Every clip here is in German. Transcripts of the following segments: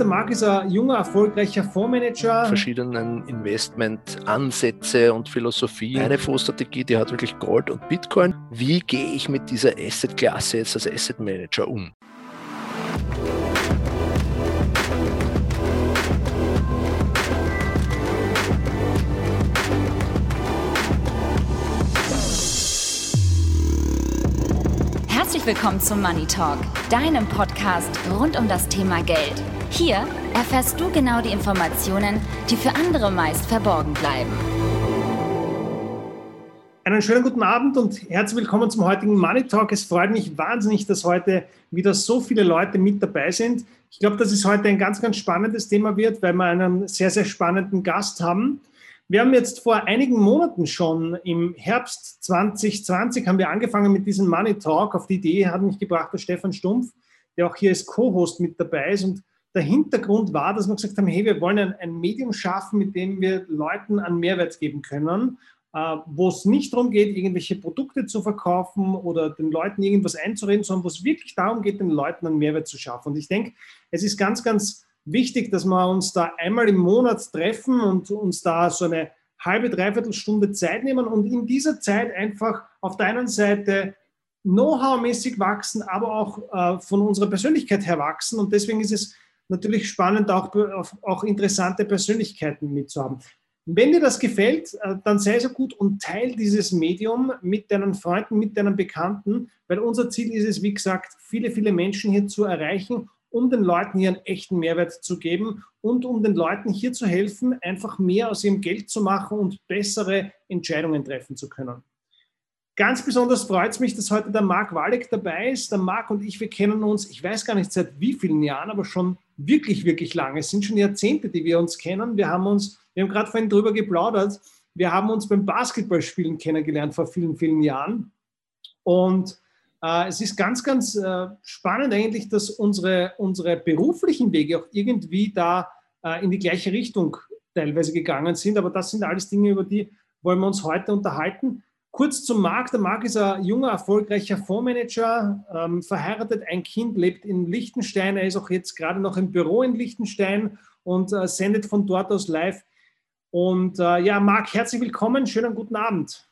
Der Marc ist ein junger, erfolgreicher Fondsmanager. Verschiedenen Investmentansätze und Philosophien. Eine Fondsstrategie, die hat wirklich Gold und Bitcoin. Wie gehe ich mit dieser Assetklasse jetzt als Asset Manager um? Herzlich willkommen zum Money Talk, deinem Podcast rund um das Thema Geld. Hier erfährst du genau die Informationen, die für andere meist verborgen bleiben. Einen schönen guten Abend und herzlich willkommen zum heutigen Money Talk. Es freut mich wahnsinnig, dass heute wieder so viele Leute mit dabei sind. Ich glaube, dass es heute ein ganz, ganz spannendes Thema wird, weil wir einen sehr, sehr spannenden Gast haben. Wir haben jetzt vor einigen Monaten schon im Herbst 2020 haben wir angefangen mit diesem Money Talk. Auf die Idee hat mich gebracht der Stefan Stumpf, der auch hier als Co-Host mit dabei ist. Und der Hintergrund war, dass wir gesagt haben, hey, wir wollen ein, ein Medium schaffen, mit dem wir Leuten einen Mehrwert geben können, äh, wo es nicht darum geht, irgendwelche Produkte zu verkaufen oder den Leuten irgendwas einzureden, sondern wo es wirklich darum geht, den Leuten einen Mehrwert zu schaffen. Und ich denke, es ist ganz, ganz wichtig, dass wir uns da einmal im Monat treffen und uns da so eine halbe, dreiviertel Stunde Zeit nehmen und in dieser Zeit einfach auf der einen Seite Know-how-mäßig wachsen, aber auch äh, von unserer Persönlichkeit her wachsen. Und deswegen ist es natürlich spannend, auch, auch interessante Persönlichkeiten mitzuhaben. Wenn dir das gefällt, äh, dann sei so gut und teile dieses Medium mit deinen Freunden, mit deinen Bekannten, weil unser Ziel ist es, wie gesagt, viele, viele Menschen hier zu erreichen um den Leuten hier einen echten Mehrwert zu geben und um den Leuten hier zu helfen, einfach mehr aus ihrem Geld zu machen und bessere Entscheidungen treffen zu können. Ganz besonders freut es mich, dass heute der Marc Walleck dabei ist. Der Marc und ich, wir kennen uns, ich weiß gar nicht seit wie vielen Jahren, aber schon wirklich, wirklich lange. Es sind schon Jahrzehnte, die wir uns kennen. Wir haben uns, wir haben gerade vorhin drüber geplaudert, wir haben uns beim Basketballspielen kennengelernt vor vielen, vielen Jahren. Und es ist ganz, ganz äh, spannend eigentlich, dass unsere, unsere beruflichen Wege auch irgendwie da äh, in die gleiche Richtung teilweise gegangen sind. Aber das sind alles Dinge, über die wollen wir uns heute unterhalten. Kurz zum Marc. Der Marc ist ein junger, erfolgreicher Fondsmanager, ähm, verheiratet, ein Kind, lebt in Liechtenstein. Er ist auch jetzt gerade noch im Büro in Liechtenstein und äh, sendet von dort aus live. Und äh, ja, Marc, herzlich willkommen. Schönen guten Abend.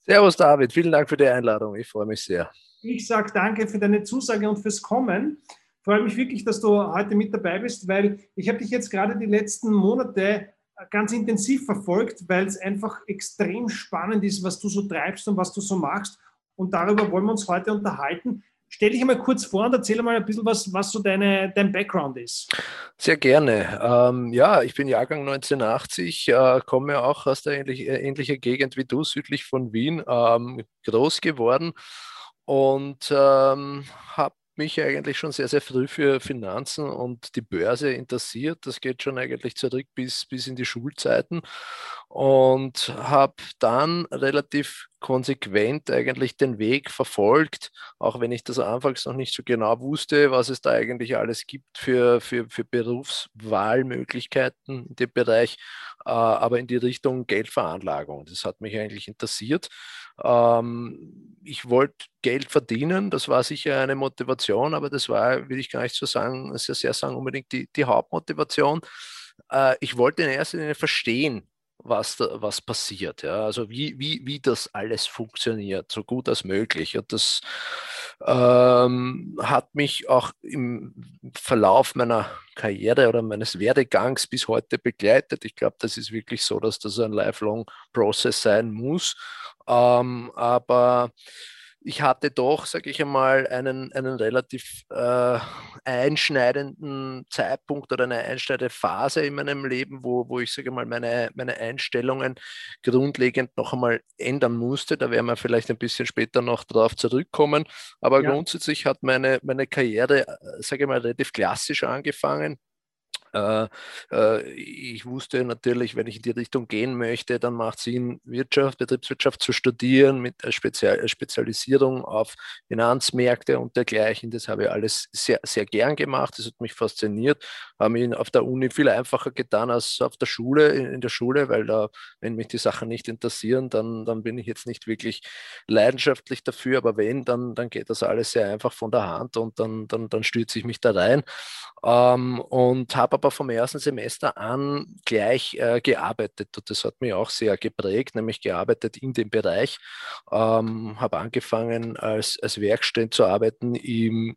Servus, David. Vielen Dank für die Einladung. Ich freue mich sehr. Ich sage danke für deine Zusage und fürs Kommen. Freue mich wirklich, dass du heute mit dabei bist, weil ich habe dich jetzt gerade die letzten Monate ganz intensiv verfolgt, weil es einfach extrem spannend ist, was du so treibst und was du so machst. Und darüber wollen wir uns heute unterhalten. Stell dich einmal kurz vor und erzähl mal ein bisschen, was, was so deine, dein Background ist. Sehr gerne. Ähm, ja, ich bin Jahrgang 1980, äh, komme auch aus der ähnlich, äh, ähnlichen Gegend wie du, südlich von Wien, ähm, groß geworden und ähm, habe mich eigentlich schon sehr, sehr früh für Finanzen und die Börse interessiert. Das geht schon eigentlich zurück bis, bis in die Schulzeiten und habe dann relativ konsequent eigentlich den Weg verfolgt, auch wenn ich das anfangs noch nicht so genau wusste, was es da eigentlich alles gibt für, für, für Berufswahlmöglichkeiten in dem Bereich, äh, aber in die Richtung Geldveranlagung. Das hat mich eigentlich interessiert. Ähm, ich wollte Geld verdienen, das war sicher eine Motivation, aber das war, will ich gar nicht so sagen, sehr, sehr sagen, unbedingt die, die Hauptmotivation. Äh, ich wollte in erster Linie verstehen, was, da, was passiert. Ja? Also wie, wie, wie das alles funktioniert, so gut als möglich. Und das ähm, hat mich auch im Verlauf meiner Karriere oder meines Werdegangs bis heute begleitet. Ich glaube, das ist wirklich so, dass das ein lifelong Process sein muss. Ähm, aber ich hatte doch, sage ich einmal, einen, einen relativ äh, einschneidenden Zeitpunkt oder eine einschneidende Phase in meinem Leben, wo, wo ich, sage mal, meine, meine Einstellungen grundlegend noch einmal ändern musste. Da werden wir vielleicht ein bisschen später noch darauf zurückkommen. Aber ja. grundsätzlich hat meine, meine Karriere, äh, sage ich mal, relativ klassisch angefangen ich wusste natürlich, wenn ich in die Richtung gehen möchte, dann macht es Sinn, Wirtschaft, Betriebswirtschaft zu studieren mit Spezial Spezialisierung auf Finanzmärkte und dergleichen. Das habe ich alles sehr, sehr gern gemacht. Das hat mich fasziniert. Habe mich auf der Uni viel einfacher getan als auf der Schule, in, der Schule, weil da, wenn mich die Sachen nicht interessieren, dann, dann bin ich jetzt nicht wirklich leidenschaftlich dafür. Aber wenn, dann, dann geht das alles sehr einfach von der Hand und dann, dann, dann stürze ich mich da rein. Ähm, und habe aber vom ersten Semester an gleich äh, gearbeitet und das hat mich auch sehr geprägt, nämlich gearbeitet in dem Bereich. Ähm, habe angefangen als, als Werkstudent zu arbeiten im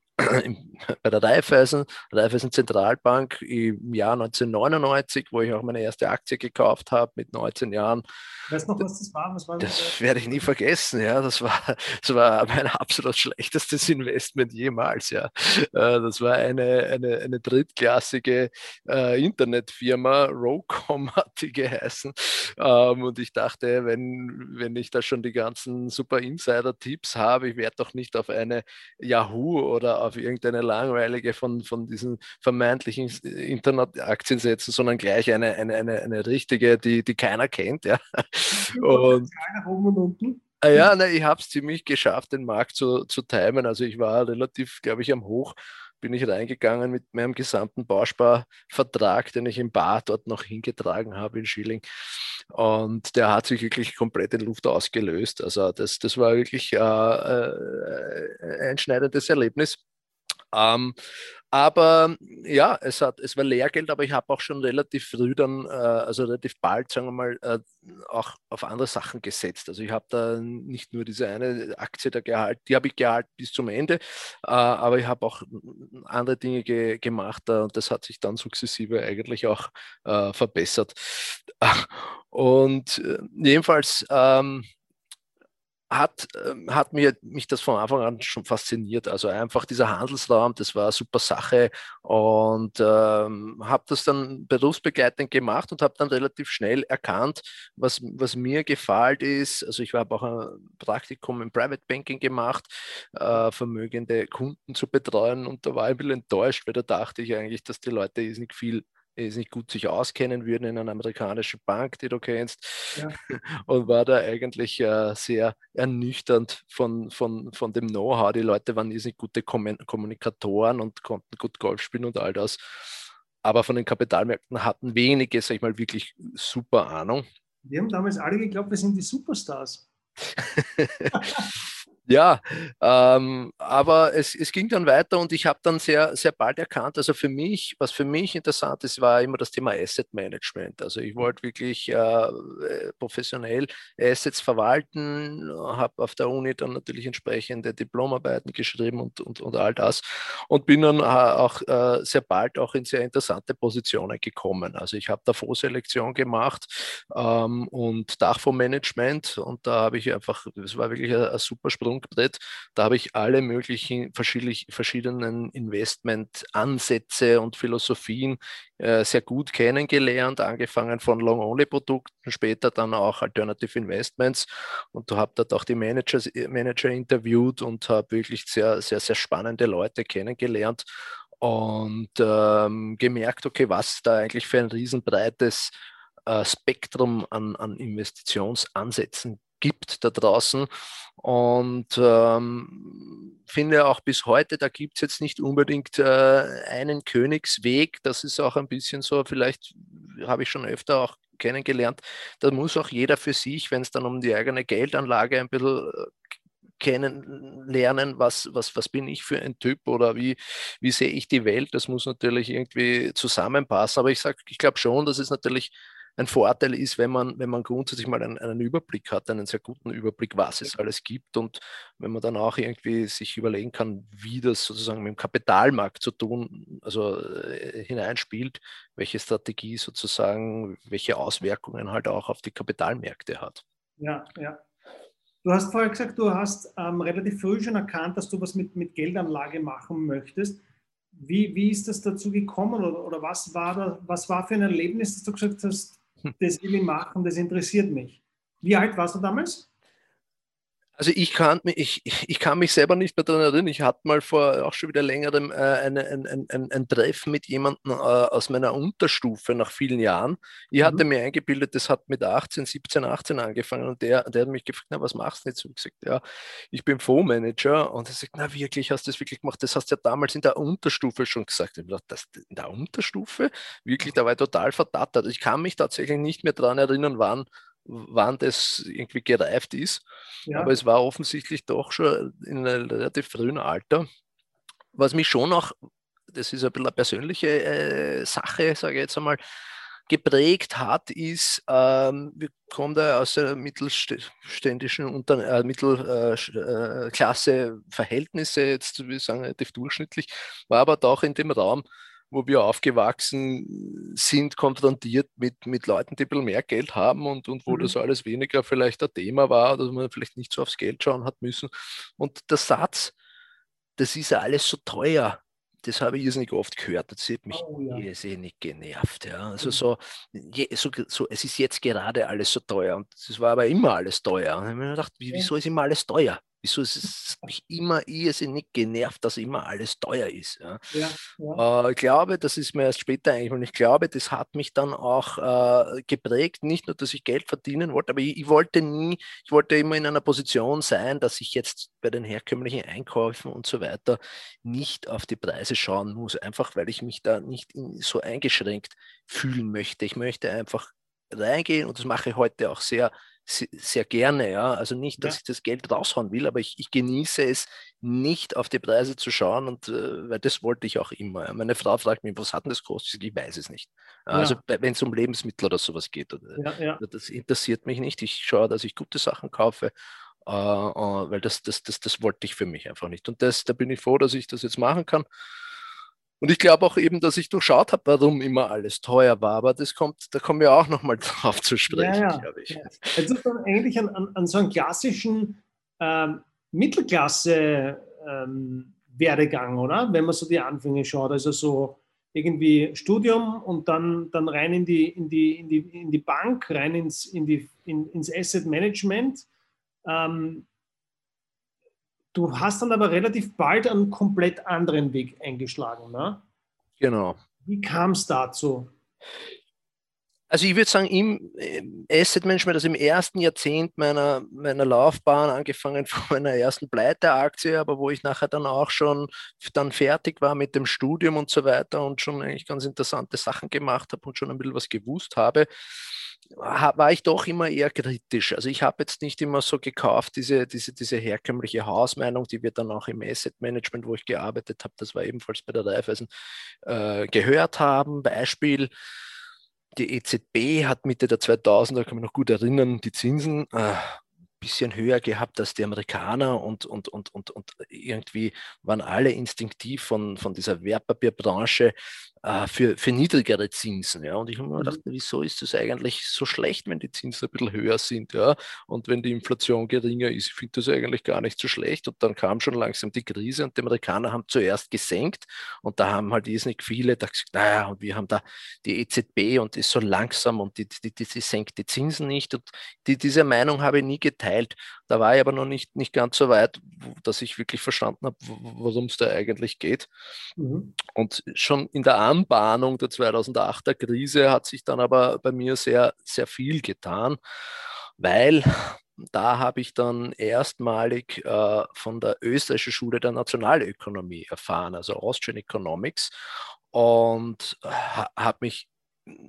bei der Raiffeisen, Raiffeisen Zentralbank im Jahr 1999, wo ich auch meine erste Aktie gekauft habe mit 19 Jahren. Weißt du noch, was das war? Was war das, das werde ich nie vergessen. Ja, das war, das war mein absolut schlechtestes Investment jemals. Ja, äh, das war eine, eine, eine drittklassige äh, Internetfirma, Rocom hat die geheißen. Ähm, und ich dachte, wenn, wenn ich da schon die ganzen super Insider-Tipps habe, ich werde doch nicht auf eine Yahoo oder auf irgendeine langweilige von, von diesen vermeintlichen Internetaktien setzen, sondern gleich eine, eine, eine, eine richtige, die, die keiner kennt. Ja. Und, Ah ja, ne, ich habe es ziemlich geschafft, den Markt zu, zu timen. Also ich war relativ, glaube ich, am Hoch bin ich reingegangen mit meinem gesamten Bausparvertrag, den ich im Bar dort noch hingetragen habe in Schilling. Und der hat sich wirklich komplett in Luft ausgelöst. Also das, das war wirklich äh, äh, ein schneidendes Erlebnis. Ähm, aber ja, es, hat, es war Lehrgeld, aber ich habe auch schon relativ früh dann, äh, also relativ bald, sagen wir mal, äh, auch auf andere Sachen gesetzt. Also ich habe da nicht nur diese eine Aktie da gehalten, die habe ich gehalten bis zum Ende, äh, aber ich habe auch andere Dinge ge gemacht und das hat sich dann sukzessive eigentlich auch äh, verbessert. Und äh, jedenfalls, ähm, hat, ähm, hat mir, mich das von Anfang an schon fasziniert. Also einfach dieser Handelsraum, das war eine super Sache und ähm, habe das dann berufsbegleitend gemacht und habe dann relativ schnell erkannt, was, was mir gefällt ist. Also ich habe auch ein Praktikum im Private Banking gemacht, äh, vermögende Kunden zu betreuen und da war ich ein bisschen enttäuscht, weil da dachte ich eigentlich, dass die Leute nicht viel es nicht gut sich auskennen würden in einer amerikanischen Bank, die du kennst, ja. und war da eigentlich äh, sehr ernüchternd von, von, von dem Know-how. Die Leute waren nicht gute Kommunikatoren und konnten gut Golf spielen und all das. Aber von den Kapitalmärkten hatten wenige, sag ich mal, wirklich super Ahnung. Wir haben damals alle geglaubt, wir sind die Superstars. Ja, ähm, aber es, es ging dann weiter und ich habe dann sehr, sehr bald erkannt, also für mich, was für mich interessant ist, war immer das Thema Asset Management. Also ich wollte wirklich äh, professionell Assets verwalten, habe auf der Uni dann natürlich entsprechende Diplomarbeiten geschrieben und, und, und all das und bin dann auch äh, sehr bald auch in sehr interessante Positionen gekommen. Also ich habe da Vorselektion gemacht ähm, und Dachfondsmanagement und da habe ich einfach, das war wirklich ein, ein super Sprung Sprungbrett. Da habe ich alle möglichen verschiedenen Investmentansätze und Philosophien äh, sehr gut kennengelernt, angefangen von Long-Only-Produkten, später dann auch Alternative Investments und habe dort auch die Managers, Manager interviewt und habe wirklich sehr, sehr, sehr spannende Leute kennengelernt und ähm, gemerkt, okay, was da eigentlich für ein riesenbreites äh, Spektrum an, an Investitionsansätzen gibt da draußen. Und ähm, finde auch bis heute, da gibt es jetzt nicht unbedingt äh, einen Königsweg. Das ist auch ein bisschen so, vielleicht habe ich schon öfter auch kennengelernt, da muss auch jeder für sich, wenn es dann um die eigene Geldanlage ein bisschen äh, kennenlernen, was, was, was bin ich für ein Typ oder wie, wie sehe ich die Welt. Das muss natürlich irgendwie zusammenpassen. Aber ich sage, ich glaube schon, dass es natürlich ein Vorteil ist, wenn man, wenn man grundsätzlich mal einen, einen, Überblick hat, einen sehr guten Überblick, was es alles gibt und wenn man dann auch irgendwie sich überlegen kann, wie das sozusagen mit dem Kapitalmarkt zu tun, also äh, hineinspielt, welche Strategie sozusagen, welche Auswirkungen halt auch auf die Kapitalmärkte hat. Ja, ja. Du hast vorher gesagt, du hast ähm, relativ früh schon erkannt, dass du was mit, mit Geldanlage machen möchtest. Wie, wie ist das dazu gekommen oder, oder was, war da, was war für ein Erlebnis, dass du gesagt hast, das will ich machen, das interessiert mich. Wie alt warst du damals? Also ich kann, mich, ich, ich kann mich selber nicht mehr daran erinnern. Ich hatte mal vor auch schon wieder längerem äh, eine, ein, ein, ein, ein Treffen mit jemandem äh, aus meiner Unterstufe nach vielen Jahren. Ich hatte mhm. mir eingebildet, das hat mit 18, 17, 18 angefangen und der, der hat mich gefragt, na, was machst du jetzt? Und ich gesagt, ja, ich bin Fondsmanager und er sagt, na wirklich, hast du das wirklich gemacht? Das hast du ja damals in der Unterstufe schon gesagt. Ich dachte, das, in der Unterstufe? Wirklich, da war ich total verdattert. Ich kann mich tatsächlich nicht mehr daran erinnern, wann wann das irgendwie gereift ist. Ja. Aber es war offensichtlich doch schon in einem relativ frühen Alter. Was mich schon auch, das ist ein bisschen eine persönliche äh, Sache, sage ich jetzt einmal, geprägt hat, ist, ähm, wir kommen da aus einer mittelständischen Unter äh, Mittelklasse Verhältnisse, jetzt würde ich sagen, relativ durchschnittlich, war aber doch in dem Raum, wo wir aufgewachsen sind, konfrontiert mit, mit Leuten, die ein bisschen mehr Geld haben und, und wo mhm. das alles weniger vielleicht ein Thema war, dass man vielleicht nicht so aufs Geld schauen hat müssen. Und der Satz, das ist ja alles so teuer, das habe ich irrsinnig oft gehört. Das hat mich oh, ja. irrsinnig genervt. Ja. Also mhm. so, so, so, es ist jetzt gerade alles so teuer und es war aber immer alles teuer. Und ich habe mir gedacht, wieso ist immer alles teuer? Wieso ist es mich immer irrsinnig genervt, dass immer alles teuer ist? Ja? Ja, ja. Äh, ich glaube, das ist mir erst später eingefallen. Ich glaube, das hat mich dann auch äh, geprägt. Nicht nur, dass ich Geld verdienen wollte, aber ich, ich, wollte nie, ich wollte immer in einer Position sein, dass ich jetzt bei den herkömmlichen Einkäufen und so weiter nicht auf die Preise schauen muss, einfach weil ich mich da nicht so eingeschränkt fühlen möchte. Ich möchte einfach reingehen und das mache ich heute auch sehr sehr gerne, ja. Also nicht, dass ja. ich das Geld raushauen will, aber ich, ich, genieße es, nicht auf die Preise zu schauen und äh, weil das wollte ich auch immer. Meine Frau fragt mich, was hat denn das gekostet? Ich weiß es nicht. Ja. Also wenn es um Lebensmittel oder sowas geht, oder, das interessiert mich nicht. Ich schaue, dass ich gute Sachen kaufe. Uh, uh, weil das, das, das, das wollte ich für mich einfach nicht. Und das, da bin ich froh, dass ich das jetzt machen kann. Und ich glaube auch eben, dass ich durchschaut habe, warum immer alles teuer war. Aber das kommt, da kommen wir auch nochmal drauf zu sprechen, ja, ja. glaube ich. Ja. Jetzt ist dann eigentlich an, an, an so einen klassischen ähm, Mittelklasse-Werdegang, ähm, oder? Wenn man so die Anfänge schaut. Also so irgendwie Studium und dann, dann rein in die, in, die, in, die, in die Bank, rein ins, in die, in, ins Asset Management. Ähm, Du hast dann aber relativ bald einen komplett anderen Weg eingeschlagen, ne? Genau. Wie kam es dazu? Also ich würde sagen, im Asset Management, also im ersten Jahrzehnt meiner, meiner Laufbahn, angefangen von meiner ersten Pleiteaktie, aber wo ich nachher dann auch schon dann fertig war mit dem Studium und so weiter und schon eigentlich ganz interessante Sachen gemacht habe und schon ein bisschen was gewusst habe, war ich doch immer eher kritisch. Also ich habe jetzt nicht immer so gekauft, diese, diese, diese herkömmliche Hausmeinung, die wir dann auch im Asset Management, wo ich gearbeitet habe, das war ebenfalls bei der Raiffeisen, äh, gehört haben. Beispiel, die EZB hat Mitte der 2000er, kann mich noch gut erinnern, die Zinsen äh, bisschen höher gehabt als die Amerikaner und, und, und, und, und irgendwie waren alle instinktiv von, von dieser Wertpapierbranche äh, für, für niedrigere Zinsen. Ja? Und ich habe mir gedacht, mhm. wieso ist das eigentlich so schlecht, wenn die Zinsen ein bisschen höher sind ja? und wenn die Inflation geringer ist? Ich finde das eigentlich gar nicht so schlecht. Und dann kam schon langsam die Krise und die Amerikaner haben zuerst gesenkt und da haben halt nicht viele da gesagt, naja, und wir haben da die EZB und ist so langsam und die, die, die, die senkt die Zinsen nicht. Und die, diese Meinung habe ich nie geteilt. Da war ich aber noch nicht, nicht ganz so weit, dass ich wirklich verstanden habe, worum es da eigentlich geht. Mhm. Und schon in der Anbahnung der 2008er Krise hat sich dann aber bei mir sehr, sehr viel getan, weil da habe ich dann erstmalig äh, von der österreichischen Schule der Nationalökonomie erfahren, also Austrian Economics, und ha habe mich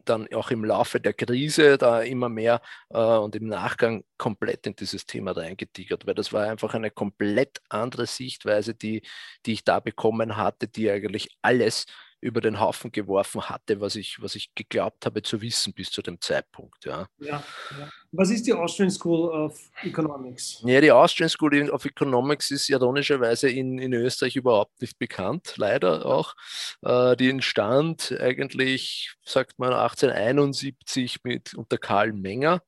dann auch im Laufe der Krise da immer mehr äh, und im Nachgang komplett in dieses Thema reingetigert, weil das war einfach eine komplett andere Sichtweise, die, die ich da bekommen hatte, die eigentlich alles über den Haufen geworfen hatte, was ich, was ich geglaubt habe zu wissen bis zu dem Zeitpunkt. Ja. Ja, ja. Was ist die Austrian School of Economics? Ja, die Austrian School of Economics ist ironischerweise in, in Österreich überhaupt nicht bekannt, leider auch. Äh, die entstand eigentlich, sagt man, 1871 mit unter Karl Menger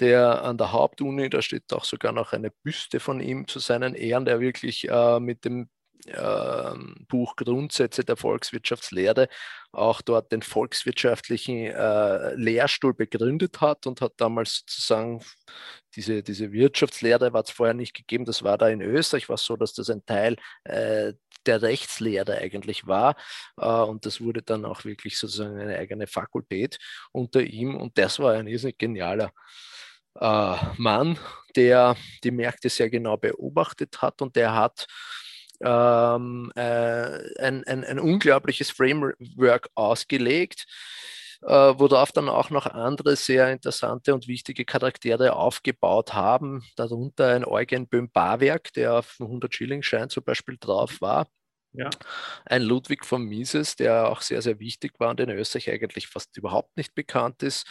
der an der Hauptuni, da steht auch sogar noch eine Büste von ihm zu seinen Ehren, der wirklich äh, mit dem Buch Grundsätze der Volkswirtschaftslehre auch dort den volkswirtschaftlichen äh, Lehrstuhl begründet hat und hat damals sozusagen diese, diese Wirtschaftslehre war es vorher nicht gegeben, das war da in Österreich, war so, dass das ein Teil äh, der Rechtslehre eigentlich war. Äh, und das wurde dann auch wirklich sozusagen eine eigene Fakultät unter ihm. Und das war ein irrsinnig genialer äh, Mann, der die Märkte sehr genau beobachtet hat und der hat ähm, äh, ein, ein, ein unglaubliches Framework ausgelegt, äh, worauf dann auch noch andere sehr interessante und wichtige Charaktere aufgebaut haben, darunter ein Eugen Böhm-Barwerk, der auf einem 100-Schilling-Schein zum Beispiel drauf war. Ja. Ein Ludwig von Mises, der auch sehr, sehr wichtig war und in Österreich eigentlich fast überhaupt nicht bekannt ist.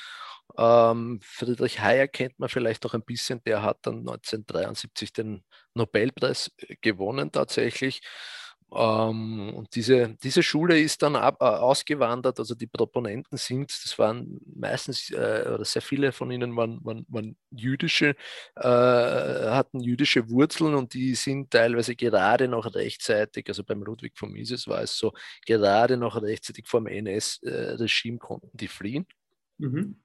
Ähm, Friedrich Heyer kennt man vielleicht noch ein bisschen, der hat dann 1973 den Nobelpreis äh, gewonnen tatsächlich. Ähm, und diese, diese Schule ist dann ab, äh, ausgewandert, also die Proponenten sind, das waren meistens, äh, oder sehr viele von ihnen waren, waren, waren jüdische, äh, hatten jüdische Wurzeln und die sind teilweise gerade noch rechtzeitig, also beim Ludwig von Mises war es so, gerade noch rechtzeitig vom NS-Regime äh, konnten die fliehen. Mhm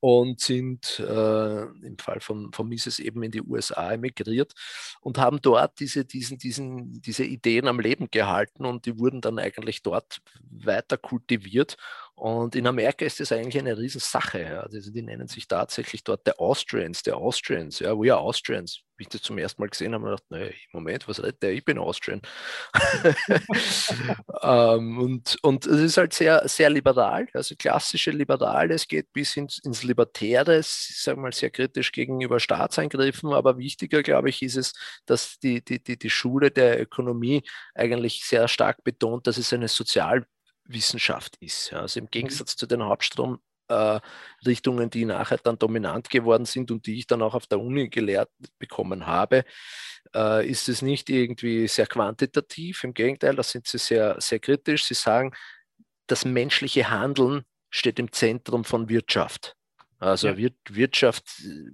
und sind äh, im Fall von, von Mises eben in die USA emigriert und haben dort diese, diesen, diesen, diese Ideen am Leben gehalten und die wurden dann eigentlich dort weiter kultiviert. Und in Amerika ist das eigentlich eine Riesensache. Ja. Also die nennen sich tatsächlich dort der Austrians, der Austrians, ja, we are Austrians. Wie ich das zum ersten Mal gesehen habe, habe ich gedacht, nee, Moment, was redet der? Ich bin Austrian. ähm, und, und es ist halt sehr, sehr liberal, also klassische Liberale, es geht bis ins, ins Libertäre, sagen wir mal sehr kritisch gegenüber Staatseingriffen, aber wichtiger, glaube ich, ist es, dass die, die, die, die Schule der Ökonomie eigentlich sehr stark betont, dass es eine Sozial Wissenschaft ist. Also im mhm. Gegensatz zu den Hauptstromrichtungen, äh, die nachher dann dominant geworden sind und die ich dann auch auf der Uni gelehrt bekommen habe, äh, ist es nicht irgendwie sehr quantitativ. Im Gegenteil, da sind sie sehr, sehr kritisch. Sie sagen, das menschliche Handeln steht im Zentrum von Wirtschaft. Also ja. Wirtschaft,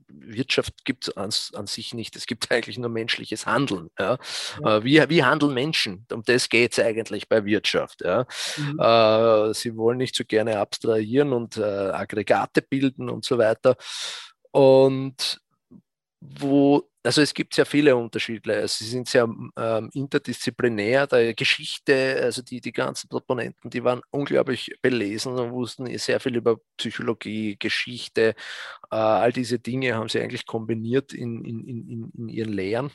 Wirtschaft gibt es an, an, sich nicht. Es gibt eigentlich nur menschliches Handeln. Ja? ja. Äh, wie, wie handeln Menschen? Um das geht es eigentlich bei Wirtschaft. Ja? Mhm. Äh, sie wollen nicht so gerne abstrahieren und äh, Aggregate bilden und so weiter. Und wo also es gibt sehr viele Unterschiede. Sie sind sehr ähm, interdisziplinär. Der Geschichte, also die, die ganzen Proponenten, die waren unglaublich belesen und wussten sehr viel über Psychologie, Geschichte. Äh, all diese Dinge haben sie eigentlich kombiniert in, in, in, in ihren Lehren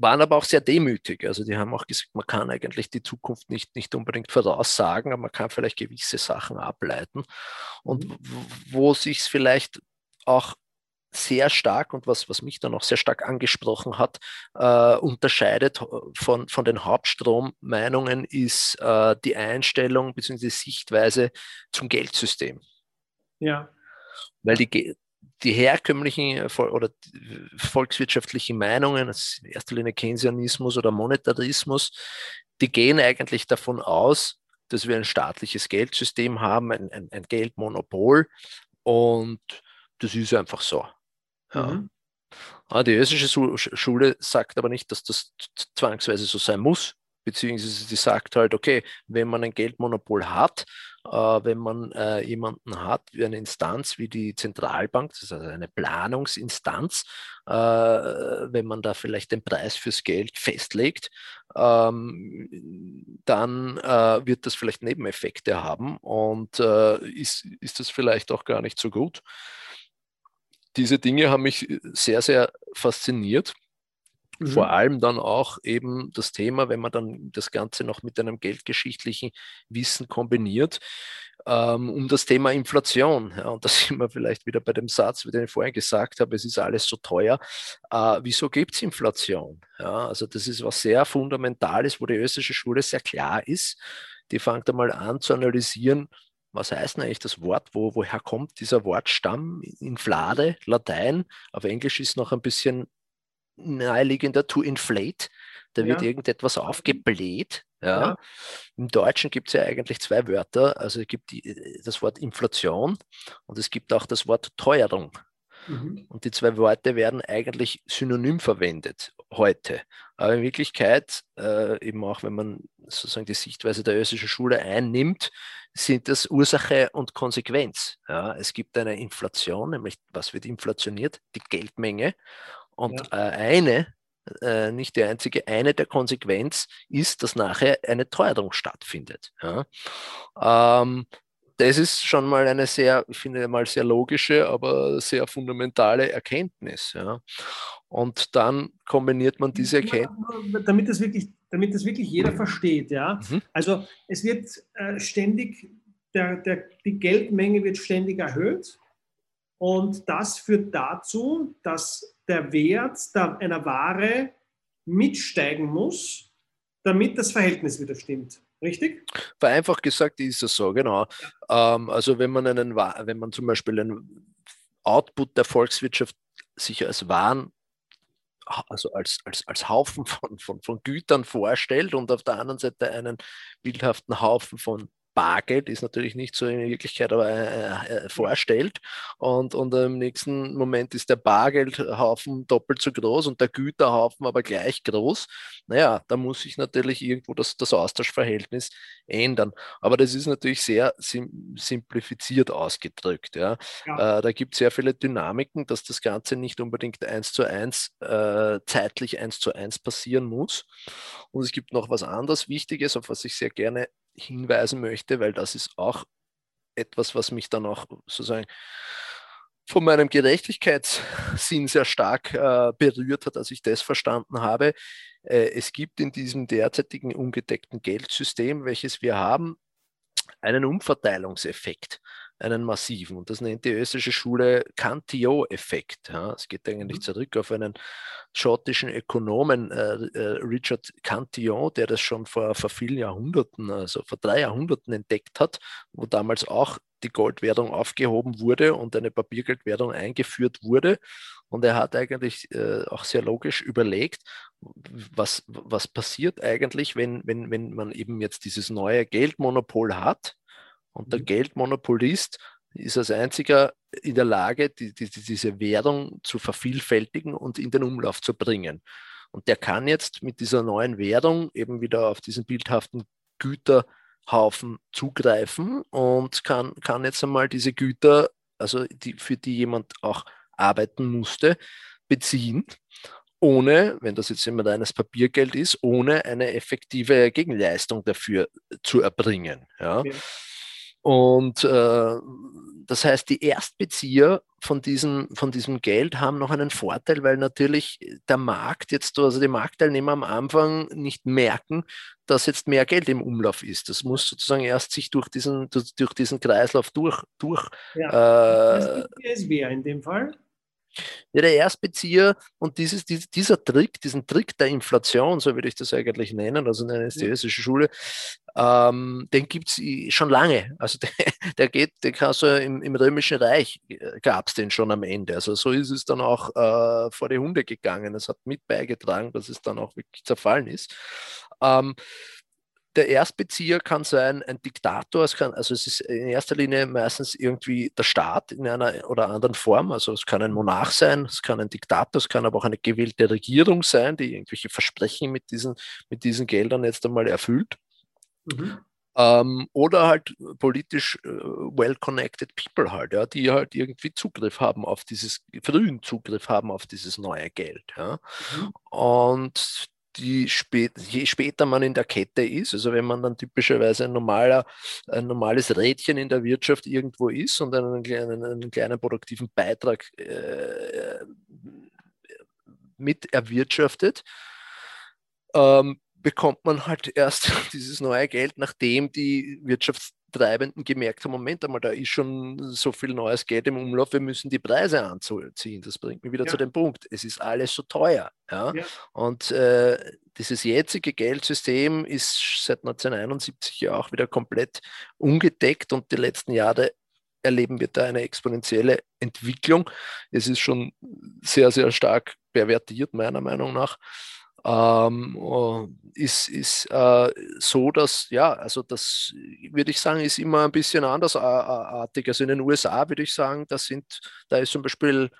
waren aber auch sehr demütig. Also die haben auch gesagt, man kann eigentlich die Zukunft nicht, nicht unbedingt voraussagen, aber man kann vielleicht gewisse Sachen ableiten. Und wo sich es vielleicht auch sehr stark und was, was mich dann auch sehr stark angesprochen hat, äh, unterscheidet von, von den Hauptstrommeinungen, ist äh, die Einstellung bzw. die Sichtweise zum Geldsystem. Ja. Weil die, die herkömmlichen äh, oder volkswirtschaftlichen Meinungen, in erster Linie Keynesianismus oder Monetarismus, die gehen eigentlich davon aus, dass wir ein staatliches Geldsystem haben, ein, ein, ein Geldmonopol und das ist einfach so. Ja. Mhm. Ah, die österreichische Schule sagt aber nicht, dass das zwangsweise so sein muss, beziehungsweise sie sagt halt, okay, wenn man ein Geldmonopol hat, äh, wenn man äh, jemanden hat, wie eine Instanz wie die Zentralbank, das ist also eine Planungsinstanz, äh, wenn man da vielleicht den Preis fürs Geld festlegt, ähm, dann äh, wird das vielleicht Nebeneffekte haben und äh, ist, ist das vielleicht auch gar nicht so gut diese Dinge haben mich sehr, sehr fasziniert. Mhm. Vor allem dann auch eben das Thema, wenn man dann das Ganze noch mit einem geldgeschichtlichen Wissen kombiniert, ähm, um das Thema Inflation. Ja, und da sind wir vielleicht wieder bei dem Satz, den ich vorhin gesagt habe, es ist alles so teuer. Äh, wieso gibt es Inflation? Ja, also das ist was sehr Fundamentales, wo die österreichische Schule sehr klar ist. Die fängt einmal an zu analysieren, was heißt denn eigentlich das Wort? Wo, woher kommt dieser Wortstamm? Inflade, Latein. Auf Englisch ist noch ein bisschen naheliegender to inflate. Da wird ja. irgendetwas aufgebläht. Ja. ja. Im Deutschen gibt es ja eigentlich zwei Wörter. Also es gibt die, das Wort Inflation und es gibt auch das Wort Teuerung. Mhm. Und die zwei Worte werden eigentlich synonym verwendet heute. Aber in Wirklichkeit, äh, eben auch wenn man sozusagen die Sichtweise der österreichischen Schule einnimmt, sind das Ursache und Konsequenz. Ja, es gibt eine Inflation, nämlich was wird inflationiert? Die Geldmenge. Und ja. äh, eine, äh, nicht die einzige, eine der Konsequenzen ist, dass nachher eine Teuerung stattfindet. Ja. Ähm, das ist schon mal eine sehr, ich finde mal sehr logische, aber sehr fundamentale Erkenntnis. Ja. Und dann kombiniert man diese Erkenntnis. Damit das wirklich, damit das wirklich jeder versteht, ja. Mhm. Also es wird äh, ständig, der, der, die Geldmenge wird ständig erhöht. Und das führt dazu, dass der Wert der, einer Ware mitsteigen muss, damit das Verhältnis wieder stimmt. Richtig? Vereinfacht gesagt ist es so, genau. Ähm, also wenn man einen, wenn man zum Beispiel einen Output der Volkswirtschaft sich als Waren, also als, als, als Haufen von, von, von Gütern vorstellt und auf der anderen Seite einen bildhaften Haufen von Bargeld ist natürlich nicht so in Wirklichkeit aber, äh, äh, vorstellt. Und, und im nächsten Moment ist der Bargeldhaufen doppelt so groß und der Güterhaufen aber gleich groß. Naja, da muss sich natürlich irgendwo das, das Austauschverhältnis ändern. Aber das ist natürlich sehr sim simplifiziert ausgedrückt. Ja. ja. Äh, da gibt es sehr viele Dynamiken, dass das Ganze nicht unbedingt eins zu eins, äh, zeitlich eins zu eins passieren muss. Und es gibt noch was anderes Wichtiges, auf was ich sehr gerne hinweisen möchte, weil das ist auch etwas, was mich dann auch sozusagen von meinem Gerechtigkeitssinn sehr stark äh, berührt hat, als ich das verstanden habe. Äh, es gibt in diesem derzeitigen ungedeckten Geldsystem, welches wir haben, einen Umverteilungseffekt einen massiven. Und das nennt die österreichische Schule Cantillon-Effekt. Ja, es geht eigentlich mhm. zurück auf einen schottischen Ökonomen, äh, äh, Richard Cantillon, der das schon vor, vor vielen Jahrhunderten, also vor drei Jahrhunderten entdeckt hat, wo damals auch die Goldwährung aufgehoben wurde und eine Papiergeldwährung eingeführt wurde. Und er hat eigentlich äh, auch sehr logisch überlegt, was, was passiert eigentlich, wenn, wenn, wenn man eben jetzt dieses neue Geldmonopol hat und der mhm. Geldmonopolist ist als einziger in der Lage, die, die, diese Währung zu vervielfältigen und in den Umlauf zu bringen. Und der kann jetzt mit dieser neuen Währung eben wieder auf diesen bildhaften Güterhaufen zugreifen und kann, kann jetzt einmal diese Güter, also die, für die jemand auch arbeiten musste, beziehen, ohne, wenn das jetzt immer reines Papiergeld ist, ohne eine effektive Gegenleistung dafür zu erbringen. Ja. Okay. Und äh, das heißt, die Erstbezieher von diesem, von diesem Geld haben noch einen Vorteil, weil natürlich der Markt jetzt, also die Marktteilnehmer am Anfang nicht merken, dass jetzt mehr Geld im Umlauf ist. Das muss sozusagen erst sich durch diesen, durch diesen Kreislauf durch. durch ja. äh, das ist wer in dem Fall? Ja, der Erstbezieher und dieses, dieser Trick, diesen Trick der Inflation, so würde ich das eigentlich nennen, also eine ästhetische Schule, ähm, den gibt es schon lange. Also der, der geht, der kann so im, im Römischen Reich äh, gab es den schon am Ende. Also so ist es dann auch äh, vor die Hunde gegangen. Es hat mit beigetragen, dass es dann auch wirklich zerfallen ist. Ähm, der Erstbezieher kann sein ein Diktator, es kann, also es ist in erster Linie meistens irgendwie der Staat in einer oder anderen Form. Also es kann ein Monarch sein, es kann ein Diktator, es kann aber auch eine gewählte Regierung sein, die irgendwelche Versprechen mit diesen, mit diesen Geldern jetzt einmal erfüllt. Mhm. Ähm, oder halt politisch äh, well-connected people halt, ja, die halt irgendwie Zugriff haben auf dieses, frühen Zugriff haben auf dieses neue Geld. Ja. Mhm. Und die spät, je später man in der Kette ist, also wenn man dann typischerweise ein, normaler, ein normales Rädchen in der Wirtschaft irgendwo ist und einen kleinen, einen kleinen produktiven Beitrag äh, mit erwirtschaftet, ähm, bekommt man halt erst dieses neue Geld, nachdem die Wirtschaftstreibenden gemerkt haben, Moment einmal, da ist schon so viel neues Geld im Umlauf, wir müssen die Preise anziehen. Das bringt mich wieder ja. zu dem Punkt, es ist alles so teuer. Ja? ja. Und äh, dieses jetzige Geldsystem ist seit 1971 ja auch wieder komplett ungedeckt und die letzten Jahre erleben wir da eine exponentielle Entwicklung. Es ist schon sehr, sehr stark pervertiert, meiner Meinung nach ähm, äh, ist, ist äh, so, dass, ja, also das würde ich sagen, ist immer ein bisschen andersartig. Also in den USA würde ich sagen, das sind, da ist zum Beispiel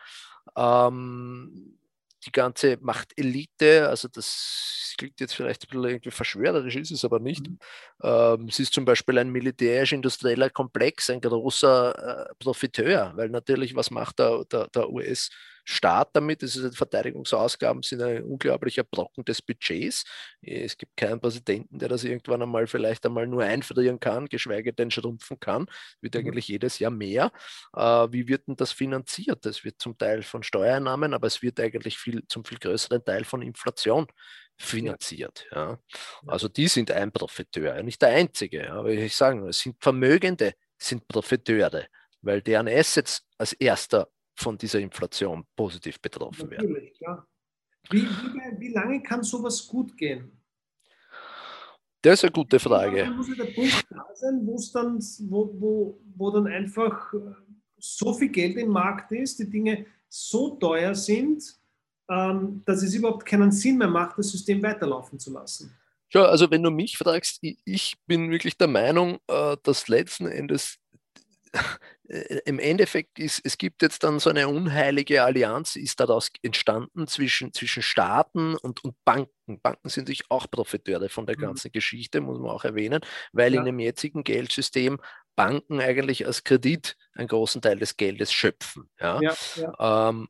ähm, die ganze Machtelite, also das, klingt jetzt vielleicht irgendwie verschwörerisch, ist es aber nicht. Mhm. Ähm, es ist zum Beispiel ein militärisch-industrieller Komplex, ein großer äh, Profiteur, weil natürlich, was macht der, der, der US- Staat damit. Das ist, Verteidigungsausgaben sind ein unglaublicher Brocken des Budgets. Es gibt keinen Präsidenten, der das irgendwann einmal vielleicht einmal nur einfrieren kann, geschweige denn schrumpfen kann. Wird mhm. eigentlich jedes Jahr mehr. Äh, wie wird denn das finanziert? Das wird zum Teil von Steuereinnahmen, aber es wird eigentlich viel, zum viel größeren Teil von Inflation finanziert. Ja. Also die sind ein Profiteur, nicht der einzige. Aber ich sage, es sind Vermögende, sind Profiteure, weil deren Assets als erster von dieser Inflation positiv betroffen Natürlich, werden. Klar. Wie, wie, wie lange kann sowas gut gehen? Das ist eine gute Frage. Muss ja der Punkt da sein, dann, wo, wo, wo dann einfach äh, so viel Geld im Markt ist, die Dinge so teuer sind, ähm, dass es überhaupt keinen Sinn mehr macht, das System weiterlaufen zu lassen. Ja, also wenn du mich fragst, ich bin wirklich der Meinung, äh, dass letzten Endes im Endeffekt ist, es gibt jetzt dann so eine unheilige Allianz, ist daraus entstanden zwischen, zwischen Staaten und, und Banken. Banken sind natürlich auch Profiteure von der mhm. ganzen mhm. Geschichte, muss man auch erwähnen, weil ja. in dem jetzigen Geldsystem Banken eigentlich als Kredit einen großen Teil des Geldes schöpfen. Ja? ja, ja. Ähm,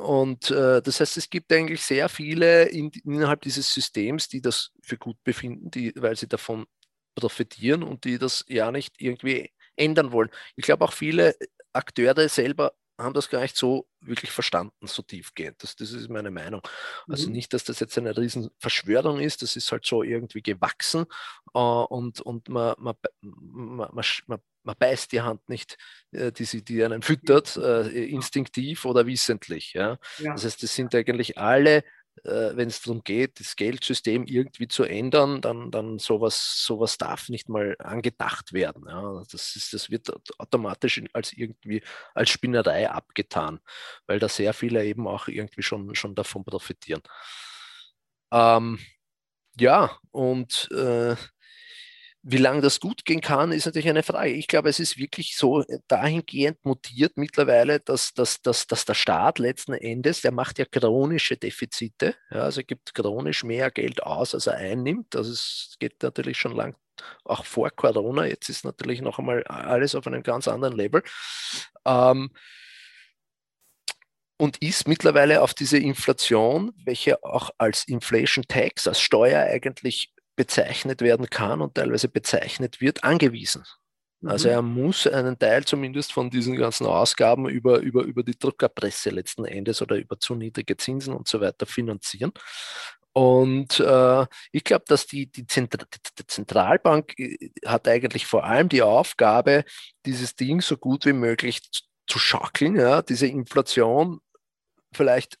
und äh, das heißt, es gibt eigentlich sehr viele in, innerhalb dieses Systems, die das für gut befinden, die, weil sie davon profitieren und die das ja nicht irgendwie ändern wollen. Ich glaube auch viele Akteure selber haben das gar nicht so wirklich verstanden, so tiefgehend. Das, das ist meine Meinung. Also mhm. nicht, dass das jetzt eine Riesenverschwörung ist, das ist halt so irgendwie gewachsen äh, und, und man, man, man, man, man beißt die Hand nicht, äh, die, sie, die einen füttert, äh, instinktiv oder wissentlich. Ja? ja? Das heißt, das sind eigentlich alle äh, wenn es darum geht, das Geldsystem irgendwie zu ändern, dann, dann sowas, sowas darf nicht mal angedacht werden. Ja. Das, ist, das wird automatisch als irgendwie als Spinnerei abgetan, weil da sehr viele eben auch irgendwie schon, schon davon profitieren. Ähm, ja, und äh, wie lange das gut gehen kann, ist natürlich eine Frage. Ich glaube, es ist wirklich so äh, dahingehend mutiert mittlerweile, dass, dass, dass, dass der Staat letzten Endes, der macht ja chronische Defizite, ja, also gibt chronisch mehr Geld aus, als er einnimmt. Also es geht natürlich schon lang auch vor Corona. Jetzt ist natürlich noch einmal alles auf einem ganz anderen Level. Ähm, und ist mittlerweile auf diese Inflation, welche auch als Inflation Tax, als Steuer eigentlich bezeichnet werden kann und teilweise bezeichnet wird, angewiesen. Also mhm. er muss einen Teil zumindest von diesen ganzen Ausgaben über, über, über die Druckerpresse letzten Endes oder über zu niedrige Zinsen und so weiter finanzieren. Und äh, ich glaube, dass die, die, Zentra die, Zentralbank äh, hat eigentlich vor allem die Aufgabe, dieses Ding so gut wie möglich zu, zu schaukeln, ja, diese Inflation vielleicht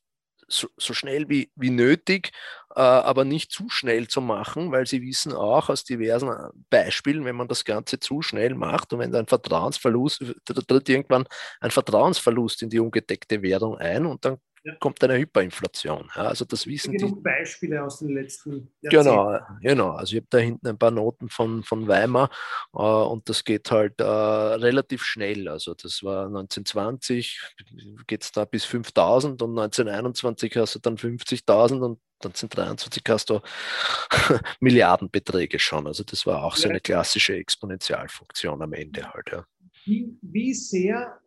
so, so schnell wie, wie nötig, äh, aber nicht zu schnell zu machen, weil sie wissen auch aus diversen äh, Beispielen, wenn man das Ganze zu schnell macht und wenn ein Vertrauensverlust, da tritt irgendwann ein Vertrauensverlust in die ungedeckte Währung ein und dann. Kommt eine Hyperinflation. Ja, also das wissen genug die. Beispiele aus den letzten Jahrzehnten. Genau, genau. Also ich habe da hinten ein paar Noten von, von Weimar äh, und das geht halt äh, relativ schnell. Also das war 1920, geht es da bis 5000 und 1921 hast du dann 50.000 und 1923 hast du Milliardenbeträge schon. Also das war auch so eine klassische Exponentialfunktion am Ende halt. Ja. Wie, wie sehr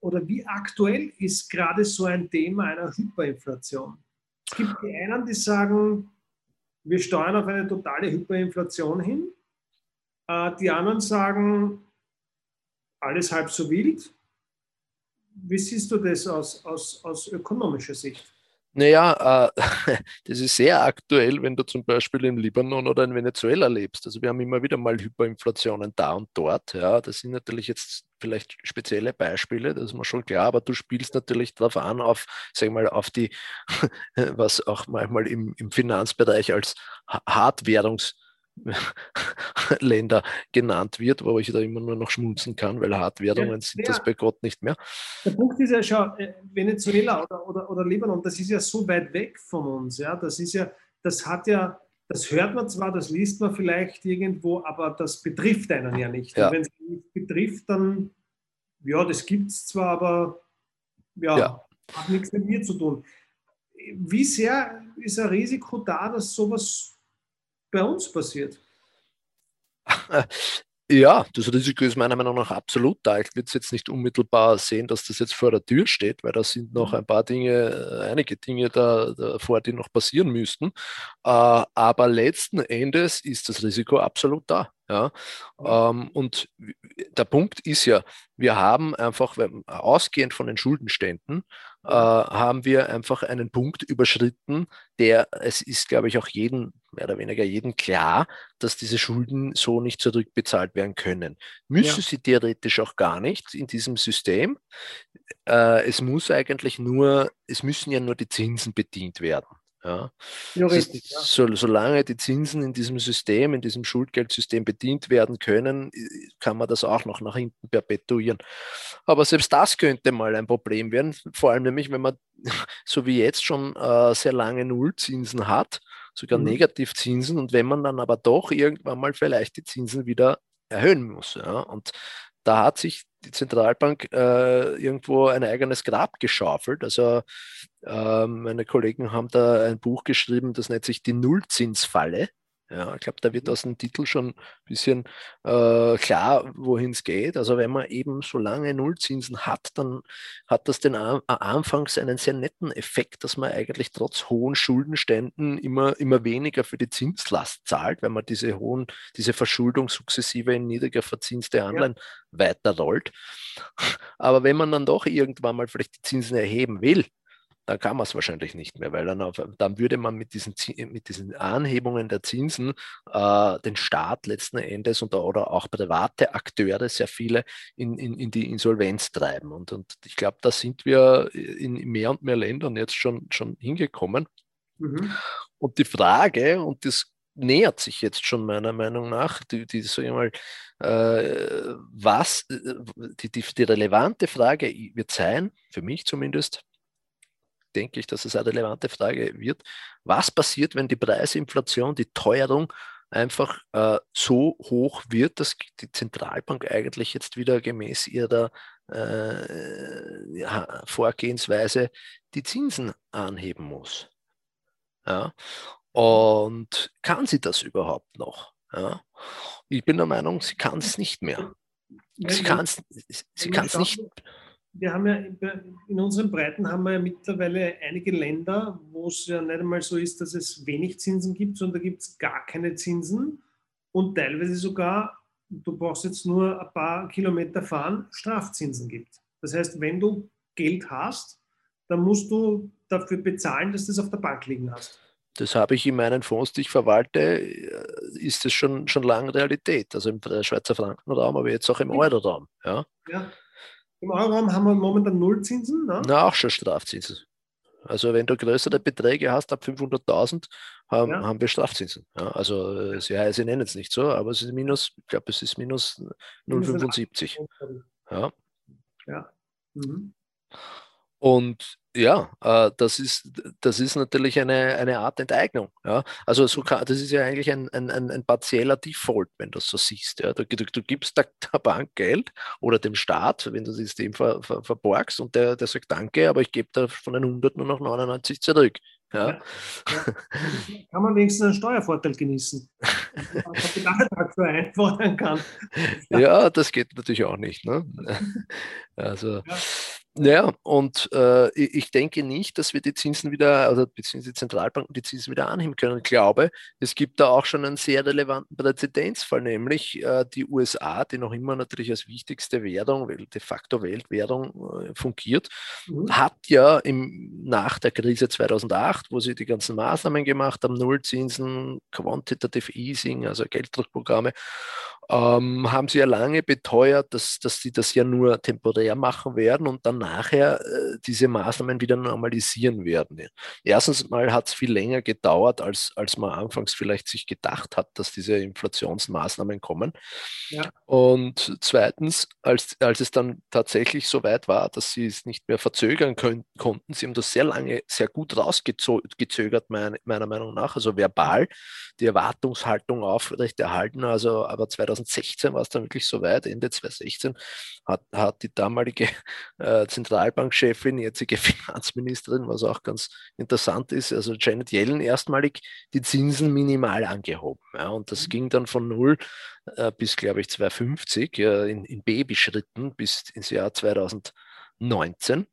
oder wie aktuell ist gerade so ein Thema einer Hyperinflation? Es gibt die einen, die sagen, wir steuern auf eine totale Hyperinflation hin. Äh, die anderen sagen, alles halb so wild. Wie siehst du das aus, aus, aus ökonomischer Sicht? Naja, äh, das ist sehr aktuell, wenn du zum Beispiel im Libanon oder in Venezuela lebst. Also wir haben immer wieder mal Hyperinflationen da und dort. Ja, das sind natürlich jetzt vielleicht spezielle Beispiele, das ist mir schon klar, aber du spielst natürlich darauf an, auf, sag mal, auf die, was auch manchmal im, im Finanzbereich als Hartwährungs- Länder genannt wird, wo ich da immer nur noch schmunzen kann, weil Hartwährungen ja, sind ja. das bei Gott nicht mehr. Der Punkt ist ja, schau, äh, Venezuela oder, oder, oder Libanon, das ist ja so weit weg von uns. Ja? Das ist ja, das hat ja, das hört man zwar, das liest man vielleicht irgendwo, aber das betrifft einen ja nicht. Ja. wenn es nicht betrifft, dann, ja, das gibt es zwar, aber ja, ja, hat nichts mit mir zu tun. wie sehr ist ein Risiko da, dass sowas bei uns passiert? Ja, das Risiko ist meiner Meinung nach absolut da. Ich würde jetzt nicht unmittelbar sehen, dass das jetzt vor der Tür steht, weil da sind noch mhm. ein paar Dinge, äh, einige Dinge da, davor, die noch passieren müssten. Äh, aber letzten Endes ist das Risiko absolut da. Ja, ähm, und der Punkt ist ja, wir haben einfach, ausgehend von den Schuldenständen, äh, haben wir einfach einen Punkt überschritten, der, es ist, glaube ich, auch jeden, mehr oder weniger jeden klar, dass diese Schulden so nicht zurückbezahlt werden können. Müssen ja. sie theoretisch auch gar nicht in diesem System. Äh, es muss eigentlich nur, es müssen ja nur die Zinsen bedient werden. Ja. ist, ja. So, solange die Zinsen in diesem System, in diesem Schuldgeldsystem bedient werden können, kann man das auch noch nach hinten perpetuieren. Aber selbst das könnte mal ein Problem werden, vor allem nämlich, wenn man so wie jetzt schon äh, sehr lange Nullzinsen hat, sogar mhm. Negativzinsen und wenn man dann aber doch irgendwann mal vielleicht die Zinsen wieder erhöhen muss. Ja. Und da hat sich die Zentralbank äh, irgendwo ein eigenes Grab geschaufelt. Also äh, meine Kollegen haben da ein Buch geschrieben, das nennt sich die Nullzinsfalle. Ja, ich glaube, da wird aus dem Titel schon ein bisschen äh, klar, wohin es geht. Also wenn man eben so lange Nullzinsen hat, dann hat das den An anfangs einen sehr netten Effekt, dass man eigentlich trotz hohen Schuldenständen immer, immer weniger für die Zinslast zahlt, wenn man diese hohen, diese Verschuldung sukzessive in niedriger verzinste Anleihen ja. weiterrollt. Aber wenn man dann doch irgendwann mal vielleicht die Zinsen erheben will, dann kann man es wahrscheinlich nicht mehr, weil dann, auf, dann würde man mit diesen, mit diesen Anhebungen der Zinsen äh, den Staat letzten Endes und, oder auch private Akteure, sehr viele, in, in, in die Insolvenz treiben. Und, und ich glaube, da sind wir in mehr und mehr Ländern jetzt schon, schon hingekommen. Mhm. Und die Frage, und das nähert sich jetzt schon meiner Meinung nach, die, die ich mal, äh, was, äh, die, die, die relevante Frage wird sein, für mich zumindest, denke ich, dass es eine relevante Frage wird. Was passiert, wenn die Preisinflation, die Teuerung einfach äh, so hoch wird, dass die Zentralbank eigentlich jetzt wieder gemäß ihrer äh, ja, Vorgehensweise die Zinsen anheben muss? Ja? Und kann sie das überhaupt noch? Ja? Ich bin der Meinung, sie kann es nicht mehr. Sie kann es sie nicht wir haben ja in unseren Breiten haben wir ja mittlerweile einige Länder, wo es ja nicht einmal so ist, dass es wenig Zinsen gibt, sondern da gibt es gar keine Zinsen und teilweise sogar, du brauchst jetzt nur ein paar Kilometer fahren, Strafzinsen gibt. Das heißt, wenn du Geld hast, dann musst du dafür bezahlen, dass du das auf der Bank liegen hast. Das habe ich in meinen Fonds, die ich verwalte, ist es schon, schon lange Realität. Also im Schweizer Frankenraum, aber jetzt auch im Euroraum. Ja. ja. Im Euroraum haben wir momentan Nullzinsen. Ne? Na, auch schon Strafzinsen. Also wenn du größere Beträge hast, ab 500.000, haben, ja. haben wir Strafzinsen. Ja, also äh, sie, sie nennen es nicht so, aber es ist minus, ich glaube, es ist minus 0,75. Ja. ja. Mhm. Und ja, äh, das, ist, das ist natürlich eine, eine Art Enteignung. Ja? Also so kann, das ist ja eigentlich ein, ein, ein partieller Default, wenn du es so siehst. Ja? Du, du, du gibst der, der, Bank Geld oder dem Staat, wenn du das System ver, ver, verborgst und der, der sagt Danke, aber ich gebe da von den 100 nur noch 99 zurück. Ja. Ja. Kann man wenigstens einen Steuervorteil genießen, Kapitaltag einfordern kann. Ja, das geht natürlich auch nicht. Ne? Also, ja, und äh, ich denke nicht, dass wir die Zinsen wieder, also beziehungsweise die Zentralbanken die Zinsen wieder anheben können. Ich glaube, es gibt da auch schon einen sehr relevanten Präzedenzfall, nämlich äh, die USA, die noch immer natürlich als wichtigste Währung, de facto Weltwährung äh, fungiert, mhm. hat ja im, nach der Krise 2008, wo sie die ganzen Maßnahmen gemacht haben, Nullzinsen, Quantitative Easing, also Gelddruckprogramme, ähm, haben sie ja lange beteuert, dass, dass sie das ja nur temporär machen werden und dann nachher äh, diese Maßnahmen wieder normalisieren werden. Erstens mal hat es viel länger gedauert, als, als man anfangs vielleicht sich gedacht hat, dass diese Inflationsmaßnahmen kommen. Ja. Und zweitens, als, als es dann tatsächlich so weit war, dass sie es nicht mehr verzögern können, konnten, sie haben das sehr lange, sehr gut rausgezögert, mein, meiner Meinung nach, also verbal die Erwartungshaltung aufrechterhalten. Also aber 2000 2016 war es dann wirklich so weit, Ende 2016 hat, hat die damalige äh, Zentralbankchefin, jetzige Finanzministerin, was auch ganz interessant ist, also Janet Yellen erstmalig die Zinsen minimal angehoben. Ja, und das mhm. ging dann von 0 äh, bis, glaube ich, 250 äh, in, in Babyschritten bis ins Jahr 2019.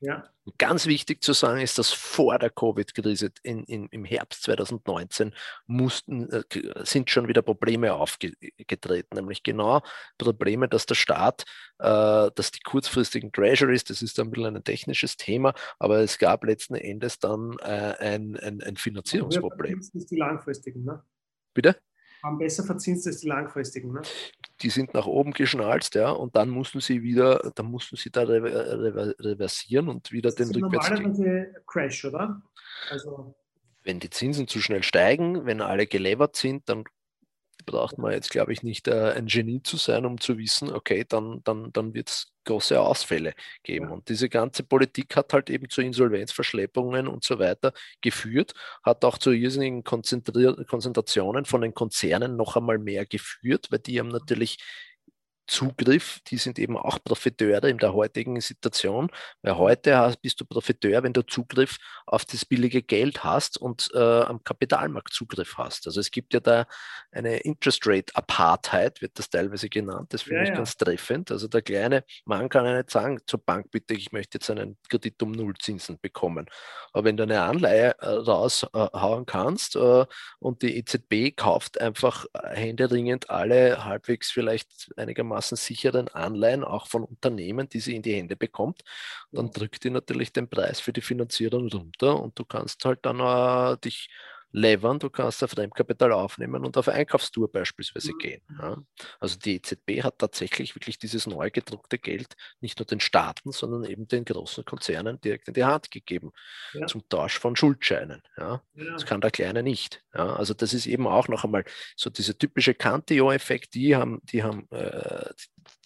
Ja. Ganz wichtig zu sagen ist, dass vor der Covid-Krise im Herbst 2019 mussten, äh, sind schon wieder Probleme aufgetreten, nämlich genau Probleme, dass der Staat, äh, dass die kurzfristigen Treasuries, das ist ein bisschen ein technisches Thema, aber es gab letzten Endes dann äh, ein, ein, ein Finanzierungsproblem. Das sind die langfristigen, ne? Bitte? Haben besser verzinst als die langfristigen. Ne? Die sind nach oben geschnalzt, ja, und dann mussten sie wieder, dann mussten sie da reversieren und wieder das den ist Normalerweise Crash, oder? Also wenn die Zinsen zu schnell steigen, wenn alle gelevert sind, dann braucht man jetzt, glaube ich, nicht äh, ein Genie zu sein, um zu wissen, okay, dann, dann, dann wird es große Ausfälle geben. Und diese ganze Politik hat halt eben zu Insolvenzverschleppungen und so weiter geführt, hat auch zu irrsinnigen Konzentrationen von den Konzernen noch einmal mehr geführt, weil die haben natürlich Zugriff, die sind eben auch Profiteure in der heutigen Situation, weil heute hast, bist du Profiteur, wenn du Zugriff auf das billige Geld hast und äh, am Kapitalmarkt Zugriff hast. Also es gibt ja da eine Interest Rate Apartheid, wird das teilweise genannt, das finde ja, ich ja. ganz treffend. Also der kleine Mann kann ja nicht sagen zur Bank, bitte, ich möchte jetzt einen Kredit um Nullzinsen bekommen. Aber wenn du eine Anleihe äh, raushauen kannst äh, und die EZB kauft einfach händeringend alle halbwegs vielleicht einigermaßen einigermaßen sicheren Anleihen auch von Unternehmen, die sie in die Hände bekommt, dann drückt die natürlich den Preis für die Finanzierung runter und du kannst halt dann äh, dich levern, du kannst auf Fremdkapital aufnehmen und auf Einkaufstour beispielsweise mhm. gehen. Ja. Also die EZB hat tatsächlich wirklich dieses neu gedruckte Geld nicht nur den Staaten, sondern eben den großen Konzernen direkt in die Hand gegeben ja. zum Tausch von Schuldscheinen. Ja. Das kann der Kleine nicht. Also das ist eben auch noch einmal so dieser typische Cantillon-Effekt, die haben, die haben, äh,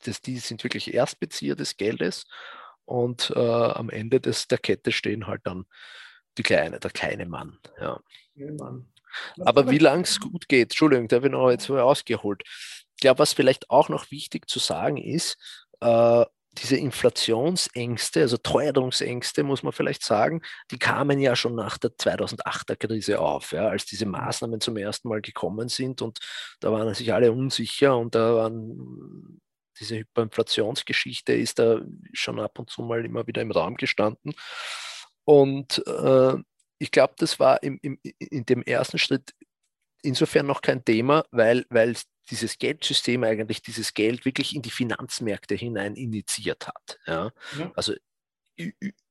das, die sind wirklich Erstbezieher des Geldes und äh, am Ende des, der Kette stehen halt dann die kleine, der kleine Mann. Ja. Mann. Aber wie lange es gut geht, Entschuldigung, da habe ich noch jetzt ausgeholt. Ich glaube, was vielleicht auch noch wichtig zu sagen ist, äh, diese Inflationsängste, also Teuerungsängste, muss man vielleicht sagen, die kamen ja schon nach der 2008er Krise auf, ja, als diese Maßnahmen zum ersten Mal gekommen sind und da waren sich alle unsicher und da waren diese Hyperinflationsgeschichte ist da schon ab und zu mal immer wieder im Raum gestanden. Und äh, ich glaube, das war im, im, in dem ersten Schritt insofern noch kein Thema, weil, weil dieses Geldsystem eigentlich dieses Geld wirklich in die Finanzmärkte hinein initiiert hat. Ja? ja. Also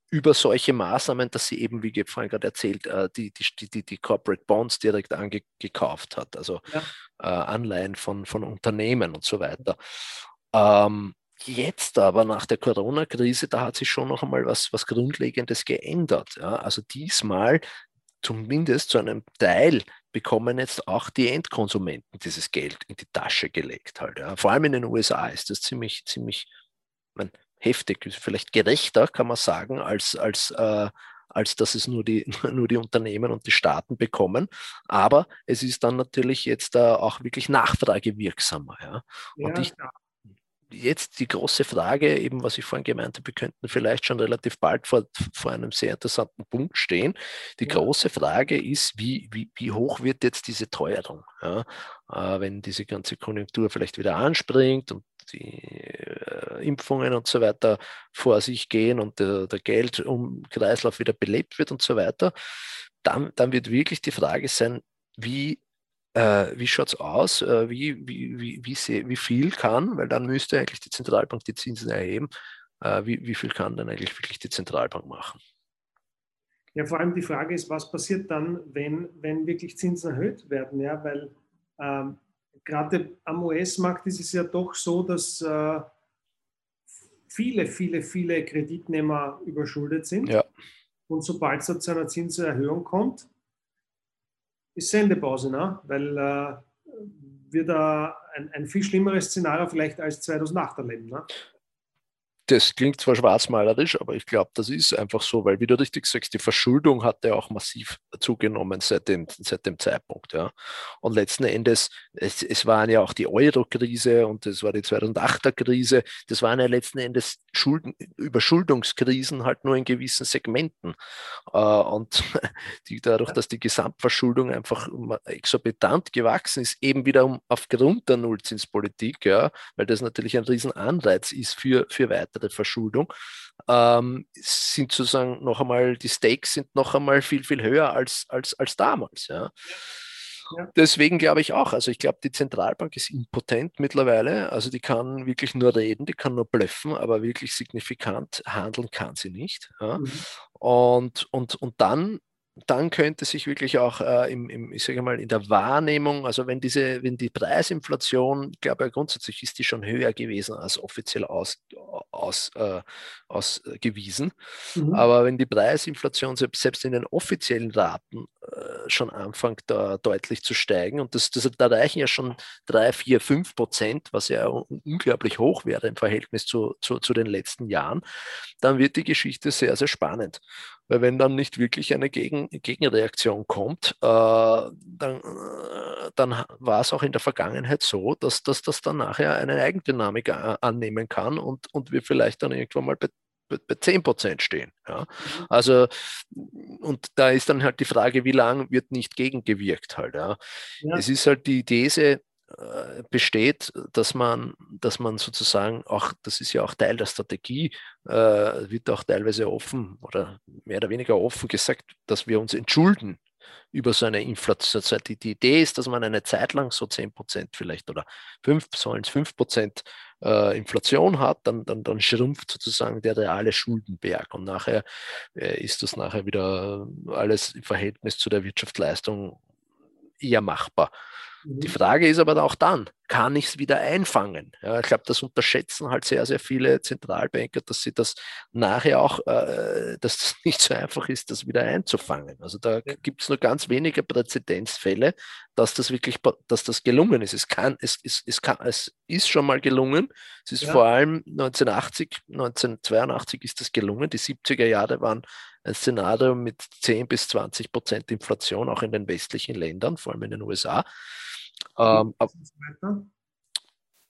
über solche Maßnahmen, dass sie eben, wie vorhin gerade erzählt, äh, die, die, die, die Corporate Bonds direkt angekauft hat, also ja. Äh, Anleihen von, von Unternehmen und so weiter. Ähm, Jetzt aber nach der Corona-Krise, da hat sich schon noch einmal was, was Grundlegendes geändert. Ja. Also diesmal zumindest zu einem Teil bekommen jetzt auch die Endkonsumenten dieses Geld in die Tasche gelegt. Halt, ja. Vor allem in den USA ist das ziemlich, ziemlich man, heftig, vielleicht gerechter, kann man sagen, als, als, äh, als dass es nur die, nur die Unternehmen und die Staaten bekommen. Aber es ist dann natürlich jetzt äh, auch wirklich nachfragewirksamer. Ja. Und ja, ich, jetzt die große Frage, eben was ich vorhin gemeint habe, wir könnten vielleicht schon relativ bald vor, vor einem sehr interessanten Punkt stehen. Die große Frage ist, wie, wie, wie hoch wird jetzt diese Teuerung? Ja? Äh, wenn diese ganze Konjunktur vielleicht wieder anspringt und die äh, Impfungen und so weiter vor sich gehen und der, der Geldkreislauf wieder belebt wird und so weiter, dann, dann wird wirklich die Frage sein, wie äh, wie schaut es aus? Äh, wie, wie, wie, wie, sehr, wie viel kann, weil dann müsste eigentlich die Zentralbank die Zinsen erheben, äh, wie, wie viel kann dann eigentlich wirklich die Zentralbank machen? Ja, vor allem die Frage ist, was passiert dann, wenn, wenn wirklich Zinsen erhöht werden? Ja, weil ähm, gerade am US-Markt ist es ja doch so, dass äh, viele, viele, viele Kreditnehmer überschuldet sind. Ja. Und sobald es zu einer Zinserhöhung kommt, ist Sendepause, ne? weil äh, wir da ein, ein, viel schlimmeres Szenario vielleicht als 2008 erleben. Ne? Das klingt zwar schwarzmalerisch, aber ich glaube, das ist einfach so, weil, wie du richtig sagst, die Verschuldung hat ja auch massiv zugenommen seit dem, seit dem Zeitpunkt. Ja. Und letzten Endes, es, es waren ja auch die Euro-Krise und es war die 2008er-Krise, das waren ja letzten Endes Schulden, Überschuldungskrisen halt nur in gewissen Segmenten. Äh, und die, dadurch, dass die Gesamtverschuldung einfach exorbitant gewachsen ist, eben wieder aufgrund der Nullzinspolitik, ja, weil das natürlich ein Riesenanreiz ist für, für weitere weitere Verschuldung, ähm, sind sozusagen noch einmal, die Stakes sind noch einmal viel, viel höher als, als, als damals. Ja. Ja. Deswegen glaube ich auch, also ich glaube, die Zentralbank ist impotent mittlerweile, also die kann wirklich nur reden, die kann nur blöffen, aber wirklich signifikant handeln kann sie nicht. Ja. Mhm. Und, und, und dann dann könnte sich wirklich auch äh, im, im, ich sage mal, in der Wahrnehmung, also wenn diese, wenn die Preisinflation, ich glaube grundsätzlich ist die schon höher gewesen als offiziell aus, aus, äh, ausgewiesen. Mhm. Aber wenn die Preisinflation selbst in den offiziellen Raten äh, schon anfängt, da deutlich zu steigen, und das, das, da reichen ja schon drei, vier, fünf Prozent, was ja unglaublich hoch wäre im Verhältnis zu, zu, zu den letzten Jahren, dann wird die Geschichte sehr, sehr spannend. Weil wenn dann nicht wirklich eine Gegen Gegenreaktion kommt, äh, dann, äh, dann war es auch in der Vergangenheit so, dass, dass das dann nachher eine Eigendynamik annehmen kann und, und wir vielleicht dann irgendwann mal bei, bei, bei 10 Prozent stehen. Ja? Mhm. Also, und da ist dann halt die Frage, wie lange wird nicht gegengewirkt halt. Ja? ja. Es ist halt die These, äh, besteht, dass man, dass man sozusagen auch, das ist ja auch Teil der Strategie, äh, wird auch teilweise offen oder mehr oder weniger offen gesagt, dass wir uns entschulden über so eine Inflation. Also die, die Idee ist, dass man eine Zeit lang so 10 Prozent vielleicht oder 5, sollen es 5 Prozent äh, Inflation hat, dann, dann, dann schrumpft sozusagen der reale Schuldenberg und nachher äh, ist das nachher wieder alles im Verhältnis zu der Wirtschaftsleistung eher machbar. Die mhm. Frage ist aber auch dann, kann ich es wieder einfangen? Ja, ich glaube, das unterschätzen halt sehr, sehr viele Zentralbanker, dass sie das nachher auch, äh, dass das nicht so einfach ist, das wieder einzufangen. Also da ja. gibt es nur ganz wenige Präzedenzfälle, dass das wirklich, dass das gelungen ist. Es kann, es, es, es, kann, es ist schon mal gelungen. Es ist ja. vor allem 1980, 1982 ist das gelungen. Die 70er Jahre waren ein Szenario mit 10 bis 20 Prozent Inflation, auch in den westlichen Ländern, vor allem in den USA. Ähm,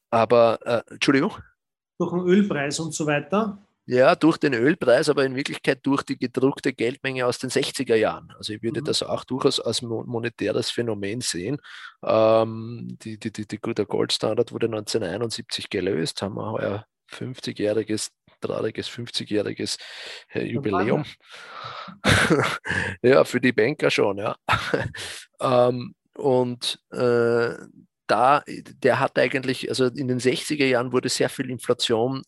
aber, äh, Entschuldigung? Durch den Ölpreis und so weiter. Ja, durch den Ölpreis, aber in Wirklichkeit durch die gedruckte Geldmenge aus den 60er Jahren. Also ich würde mhm. das auch durchaus als monetäres Phänomen sehen. Ähm, die, die, die, der Goldstandard wurde 1971 gelöst, haben wir heuer 50-jähriges, trauriges 50-jähriges äh, Jubiläum. ja, für die Banker schon, ja. ähm, und äh, da, der hat eigentlich, also in den 60er Jahren wurde sehr viel Inflation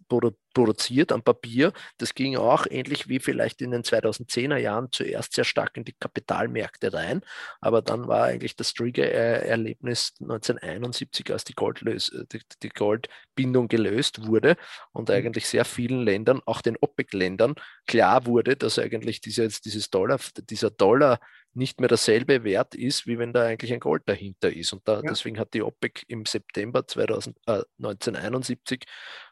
produziert am Papier. Das ging auch ähnlich wie vielleicht in den 2010er Jahren zuerst sehr stark in die Kapitalmärkte rein. Aber dann war eigentlich das Trigger-Erlebnis 1971, als die, Goldlös die, die Goldbindung gelöst wurde und mhm. eigentlich sehr vielen Ländern, auch den OPEC-Ländern, klar wurde, dass eigentlich dieses, dieses Dollar, dieser Dollar nicht mehr derselbe Wert ist, wie wenn da eigentlich ein Gold dahinter ist. Und da, ja. deswegen hat die OPEC im September 2000, äh, 1971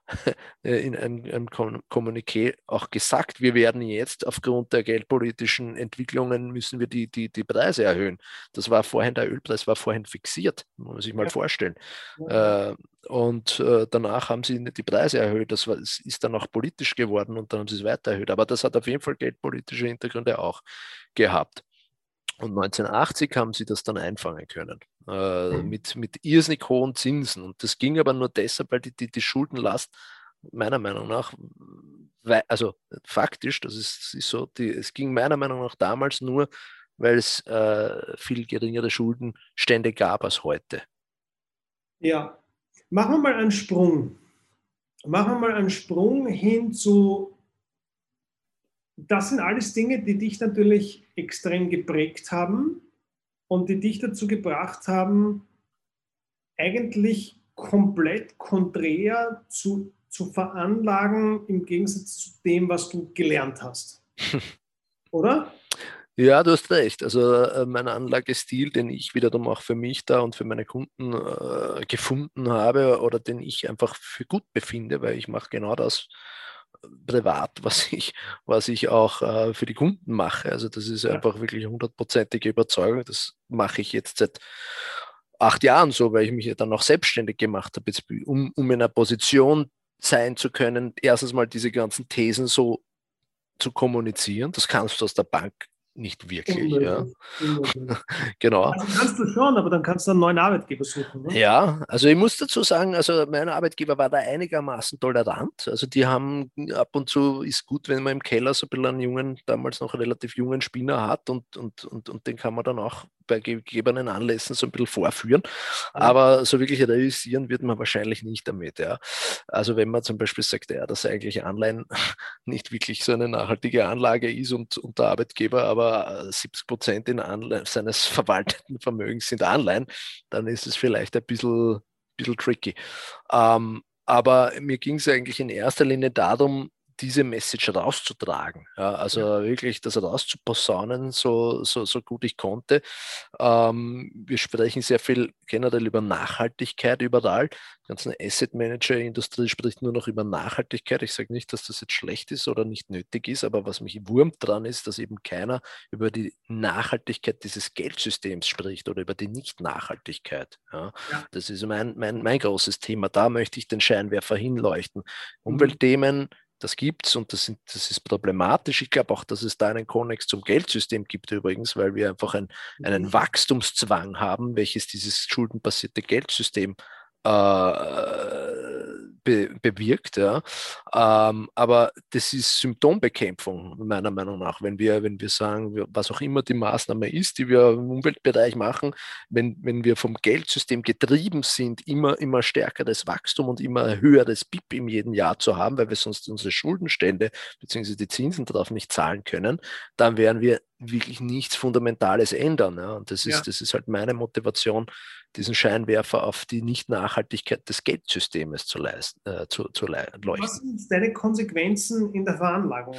in einem, einem Kommuniqué auch gesagt, wir werden jetzt aufgrund der geldpolitischen Entwicklungen müssen wir die, die, die Preise erhöhen. Das war vorhin, der Ölpreis war vorhin fixiert, muss man sich mal ja. vorstellen. Ja. Äh, und äh, danach haben sie die Preise erhöht. Das, war, das ist dann auch politisch geworden und dann haben sie es weiter erhöht. Aber das hat auf jeden Fall geldpolitische Hintergründe auch gehabt. Und 1980 haben sie das dann einfangen können äh, mhm. mit, mit irrsinnig hohen Zinsen. Und das ging aber nur deshalb, weil die, die, die Schuldenlast meiner Meinung nach, weil, also faktisch, das ist, das ist so, die, es ging meiner Meinung nach damals nur, weil es äh, viel geringere Schuldenstände gab als heute. Ja, machen wir mal einen Sprung. Machen wir mal einen Sprung hin zu das sind alles Dinge, die dich natürlich extrem geprägt haben und die dich dazu gebracht haben, eigentlich komplett konträr zu, zu veranlagen im Gegensatz zu dem, was du gelernt hast. Oder? Ja, du hast recht. Also äh, mein Anlagestil, den ich wiederum auch für mich da und für meine Kunden äh, gefunden habe oder den ich einfach für gut befinde, weil ich mache genau das, privat, was ich, was ich auch äh, für die Kunden mache. Also das ist ja. einfach wirklich hundertprozentige Überzeugung. Das mache ich jetzt seit acht Jahren so, weil ich mich ja dann auch selbstständig gemacht habe, jetzt, um, um in einer Position sein zu können, erstens mal diese ganzen Thesen so zu kommunizieren. Das kannst du aus der Bank nicht wirklich. Ja. genau. Also kannst du schon, aber dann kannst du einen neuen Arbeitgeber suchen. Ne? Ja, also ich muss dazu sagen, also mein Arbeitgeber war da einigermaßen tolerant. Also die haben ab und zu ist gut, wenn man im Keller so ein bisschen einen jungen, damals noch relativ jungen Spinner hat und, und, und, und den kann man dann auch bei gegebenen Anlässen so ein bisschen vorführen. Aber so wirklich realisieren wird man wahrscheinlich nicht damit. Ja. Also wenn man zum Beispiel sagt, ja, dass eigentlich Anleihen nicht wirklich so eine nachhaltige Anlage ist und, und der Arbeitgeber aber 70 Prozent seines verwalteten Vermögens sind Anleihen, dann ist es vielleicht ein bisschen, bisschen tricky. Ähm, aber mir ging es eigentlich in erster Linie darum, diese Message rauszutragen. Ja, also ja. wirklich das rauszuposaunen, so, so, so gut ich konnte. Ähm, wir sprechen sehr viel generell über Nachhaltigkeit überall. Die ganze Asset Manager-Industrie spricht nur noch über Nachhaltigkeit. Ich sage nicht, dass das jetzt schlecht ist oder nicht nötig ist, aber was mich wurmt dran ist, dass eben keiner über die Nachhaltigkeit dieses Geldsystems spricht oder über die Nicht-Nachhaltigkeit. Ja. Ja. Das ist mein, mein, mein großes Thema. Da möchte ich den Scheinwerfer hinleuchten. Mhm. Umweltthemen, das gibt es und das, sind, das, ist problematisch. Ich glaube auch, dass es da einen Konnex zum Geldsystem gibt übrigens, weil wir einfach ein, einen mhm. Wachstumszwang haben, welches dieses schuldenbasierte Geldsystem äh, be bewirkt. Ja. Ähm, aber das ist Symptombekämpfung, meiner Meinung nach. Wenn wir, wenn wir sagen, was auch immer die Maßnahme ist, die wir im Umweltbereich machen, wenn, wenn wir vom Geldsystem getrieben sind, immer, immer stärkeres Wachstum und immer höheres BIP im jeden Jahr zu haben, weil wir sonst unsere Schuldenstände bzw. die Zinsen darauf nicht zahlen können, dann werden wir wirklich nichts Fundamentales ändern. Ja. Und das ist, ja. das ist halt meine Motivation, diesen Scheinwerfer auf die Nicht-Nachhaltigkeit des Geldsystems zu, leisten, äh, zu, zu leuchten. Was sind deine Konsequenzen in der Veranlagung?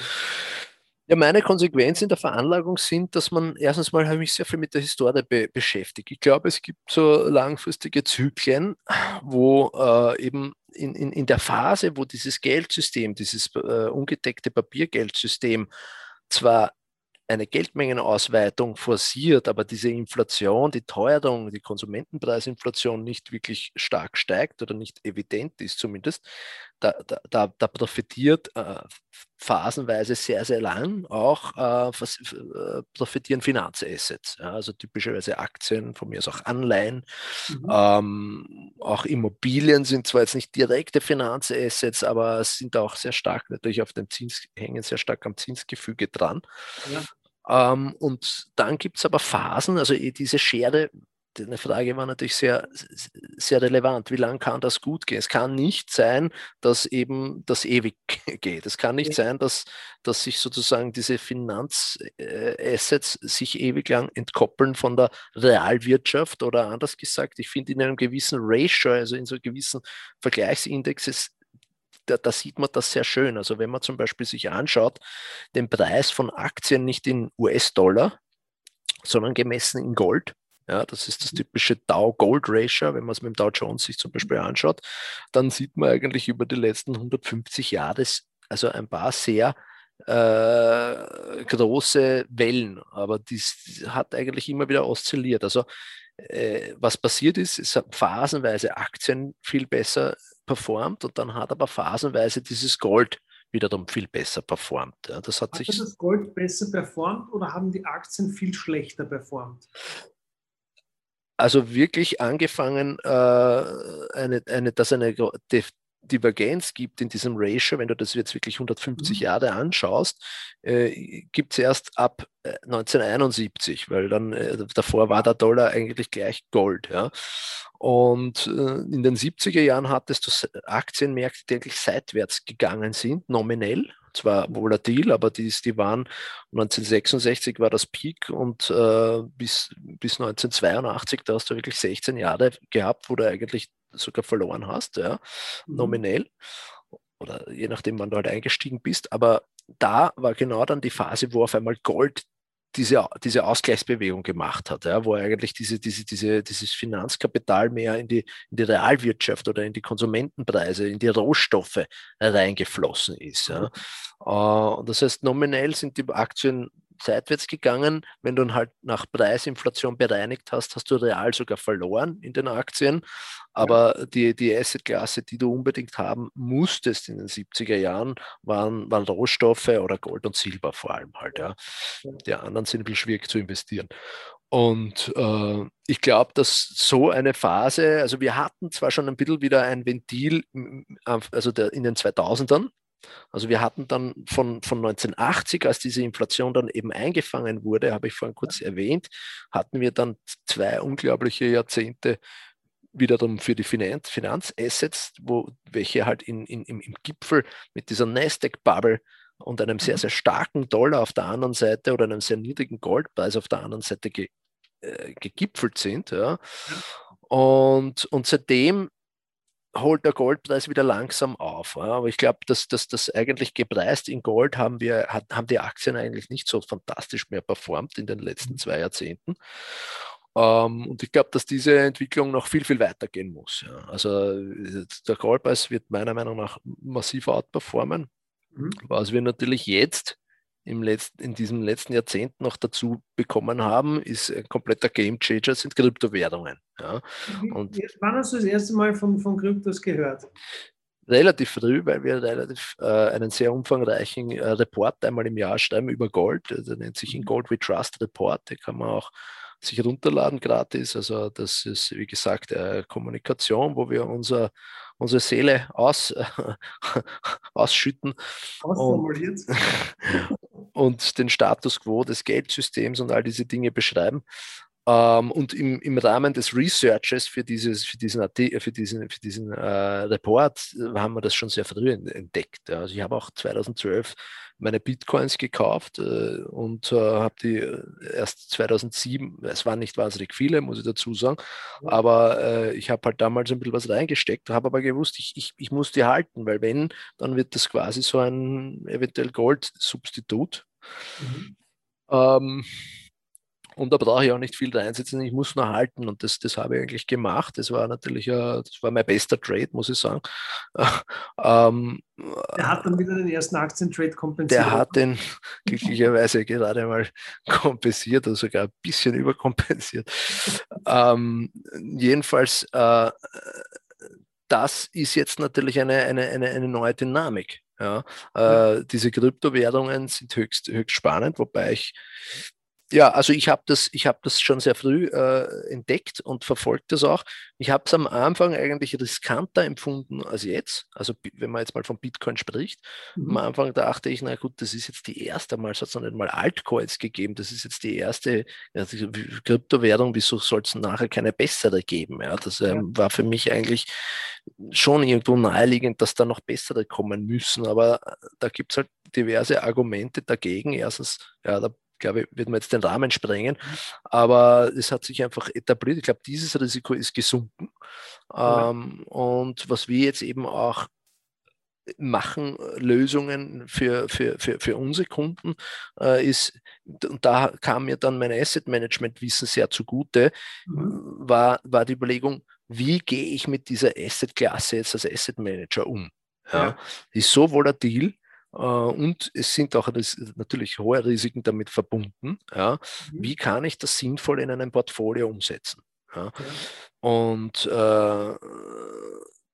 Ja, meine Konsequenzen in der Veranlagung sind, dass man erstens mal habe ich mich sehr viel mit der Historie be beschäftigt. Ich glaube, es gibt so langfristige Zyklen, wo äh, eben in, in, in der Phase, wo dieses Geldsystem, dieses äh, ungedeckte Papiergeldsystem zwar eine Geldmengenausweitung forciert, aber diese Inflation, die Teuerung, die Konsumentenpreisinflation nicht wirklich stark steigt oder nicht evident ist zumindest, da, da, da profitiert äh, phasenweise sehr, sehr lang auch äh, äh, profitieren Finanzassets, ja, also typischerweise Aktien, von mir aus auch Anleihen. Mhm. Ähm, auch Immobilien sind zwar jetzt nicht direkte Finanzassets, aber sind auch sehr stark natürlich auf dem Zins, hängen sehr stark am Zinsgefüge dran. Ja. Ähm, und dann gibt es aber Phasen, also eh diese Schere eine Frage war natürlich sehr, sehr relevant. Wie lange kann das gut gehen? Es kann nicht sein, dass eben das ewig geht. Es kann nicht ja. sein, dass, dass sich sozusagen diese Finanzassets sich ewig lang entkoppeln von der Realwirtschaft oder anders gesagt, ich finde in einem gewissen Ratio, also in so gewissen Vergleichsindexes, da, da, sieht man das sehr schön. Also wenn man zum Beispiel sich anschaut, den Preis von Aktien nicht in US-Dollar, sondern gemessen in Gold, ja, das ist das typische Dow-Gold-Ratio. Wenn man es mit dem Dow Jones sich zum Beispiel anschaut, dann sieht man eigentlich über die letzten 150 Jahre also ein paar sehr äh, große Wellen, aber dies hat eigentlich immer wieder oszilliert. Also äh, was passiert ist, es hat phasenweise Aktien viel besser performt und dann hat aber phasenweise dieses Gold wiederum viel besser performt. Ja, das hat, hat sich das Gold besser performt oder haben die Aktien viel schlechter performt? Also wirklich angefangen, äh, eine, eine, dass eine Divergenz gibt in diesem Ratio, wenn du das jetzt wirklich 150 mhm. Jahre anschaust, äh, gibt es erst ab 1971, äh, weil dann äh, davor war der Dollar eigentlich gleich Gold. Ja. Und äh, in den 70er Jahren hattest du Aktienmärkte, die eigentlich seitwärts gegangen sind, nominell zwar volatil, aber die, die waren 1966 war das Peak und äh, bis, bis 1982, da hast du wirklich 16 Jahre gehabt, wo du eigentlich sogar verloren hast, ja, mhm. nominell. Oder je nachdem, wann du halt eingestiegen bist. Aber da war genau dann die Phase, wo auf einmal Gold diese, diese Ausgleichsbewegung gemacht hat, ja, wo eigentlich diese, diese, diese, dieses Finanzkapital mehr in die, in die Realwirtschaft oder in die Konsumentenpreise, in die Rohstoffe reingeflossen ist. Ja. Uh, das heißt, nominell sind die Aktien seitwärts gegangen. Wenn du halt nach Preisinflation bereinigt hast, hast du real sogar verloren in den Aktien. Aber ja. die, die Assetklasse, die du unbedingt haben musstest in den 70er Jahren, waren, waren Rohstoffe oder Gold und Silber vor allem halt. Ja. Die anderen sind ein bisschen schwierig zu investieren. Und äh, ich glaube, dass so eine Phase, also wir hatten zwar schon ein bisschen wieder ein Ventil, also der, in den 2000ern, also wir hatten dann von, von 1980, als diese Inflation dann eben eingefangen wurde, habe ich vorhin kurz erwähnt, hatten wir dann zwei unglaubliche Jahrzehnte wiederum für die Finanz Finanzassets, wo welche halt in, in, im, im Gipfel mit dieser Nasdaq-Bubble und einem sehr, mhm. sehr starken Dollar auf der anderen Seite oder einem sehr niedrigen Goldpreis auf der anderen Seite ge, äh, gegipfelt sind. Ja. Und, und seitdem holt der Goldpreis wieder langsam auf. Aber ich glaube, dass das eigentlich gepreist in Gold haben wir, hat, haben die Aktien eigentlich nicht so fantastisch mehr performt in den letzten mhm. zwei Jahrzehnten. Ähm, und ich glaube, dass diese Entwicklung noch viel, viel weiter gehen muss. Also der Goldpreis wird meiner Meinung nach massiv outperformen, mhm. was wir natürlich jetzt im letzten, in diesem letzten Jahrzehnt noch dazu bekommen haben, ist ein kompletter Gamechanger, sind Kryptowährungen. Ja. Und Wann hast du das erste Mal von, von Kryptos gehört? Relativ früh, weil wir relativ äh, einen sehr umfangreichen äh, Report einmal im Jahr schreiben über Gold. Der nennt sich in mhm. Gold We Trust Report. Den kann man auch sich runterladen gratis. Also das ist, wie gesagt, äh, Kommunikation, wo wir unser, unsere Seele aus, ausschütten. Ausformuliert. Und, und den Status quo des Geldsystems und all diese Dinge beschreiben. Ähm, und im, im Rahmen des Researches für, dieses, für diesen, für diesen, für diesen äh, Report äh, haben wir das schon sehr früh entdeckt. Also ich habe auch 2012 meine Bitcoins gekauft äh, und äh, habe die äh, erst 2007, es waren nicht wahnsinnig viele, muss ich dazu sagen, aber äh, ich habe halt damals ein bisschen was reingesteckt, habe aber gewusst, ich, ich, ich muss die halten, weil wenn, dann wird das quasi so ein eventuell Gold-Substitut. Mhm. Ähm, und da brauche ich auch nicht viel reinsetzen, ich muss nur halten und das, das habe ich eigentlich gemacht. Das war natürlich, uh, das war mein bester Trade, muss ich sagen. ähm, der hat dann wieder den ersten Aktientrade kompensiert. Der hat den glücklicherweise gerade mal kompensiert oder sogar ein bisschen überkompensiert. ähm, jedenfalls, äh, das ist jetzt natürlich eine, eine, eine, eine neue Dynamik. Ja, äh, diese Kryptowährungen sind höchst, höchst spannend, wobei ich ja, also ich habe das, ich das schon sehr früh äh, entdeckt und verfolgt das auch. Ich habe es am Anfang eigentlich riskanter empfunden als jetzt. Also wenn man jetzt mal von Bitcoin spricht. Mhm. Am Anfang dachte ich, na gut, das ist jetzt die erste Mal, es hat es noch nicht mal Altcoins gegeben. Das ist jetzt die erste ja, Kryptowährung. Wieso soll es nachher keine bessere geben? Ja, das ähm, war für mich eigentlich schon irgendwo naheliegend, dass da noch bessere kommen müssen. Aber äh, da gibt es halt diverse Argumente dagegen. Erstens, ja, da glaube ich, wird man jetzt den Rahmen sprengen, aber es hat sich einfach etabliert. Ich glaube, dieses Risiko ist gesunken. Ja. Ähm, und was wir jetzt eben auch machen, Lösungen für, für, für, für unsere Kunden, äh, ist, und da kam mir dann mein Asset Management Wissen sehr zugute, mhm. war, war die Überlegung, wie gehe ich mit dieser Asset-Klasse jetzt als Asset Manager um? Ja. ja. Ist so volatil, und es sind auch natürlich hohe Risiken damit verbunden. Ja. Mhm. Wie kann ich das sinnvoll in einem Portfolio umsetzen? Ja. Und äh,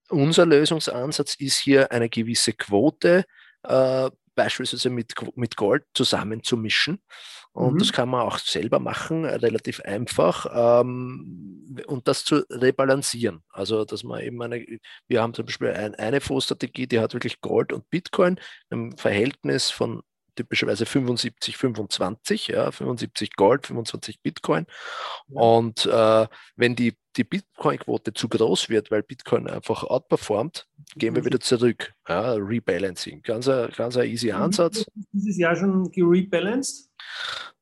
unser Lösungsansatz ist hier eine gewisse Quote äh, beispielsweise mit, mit Gold zusammenzumischen. Und mhm. das kann man auch selber machen, relativ einfach. Ähm, und das zu rebalancieren. Also, dass man eben eine, wir haben zum Beispiel ein, eine Fondsstrategie, die hat wirklich Gold und Bitcoin im Verhältnis von typischerweise 75, 25, ja, 75 Gold, 25 Bitcoin. Ja. Und äh, wenn die, die Bitcoin-Quote zu groß wird, weil Bitcoin einfach outperformt, gehen wir mhm. wieder zurück. Ja, Rebalancing. Ganz ein, ganz ein easy Ansatz. Dieses Jahr schon gerebalanced?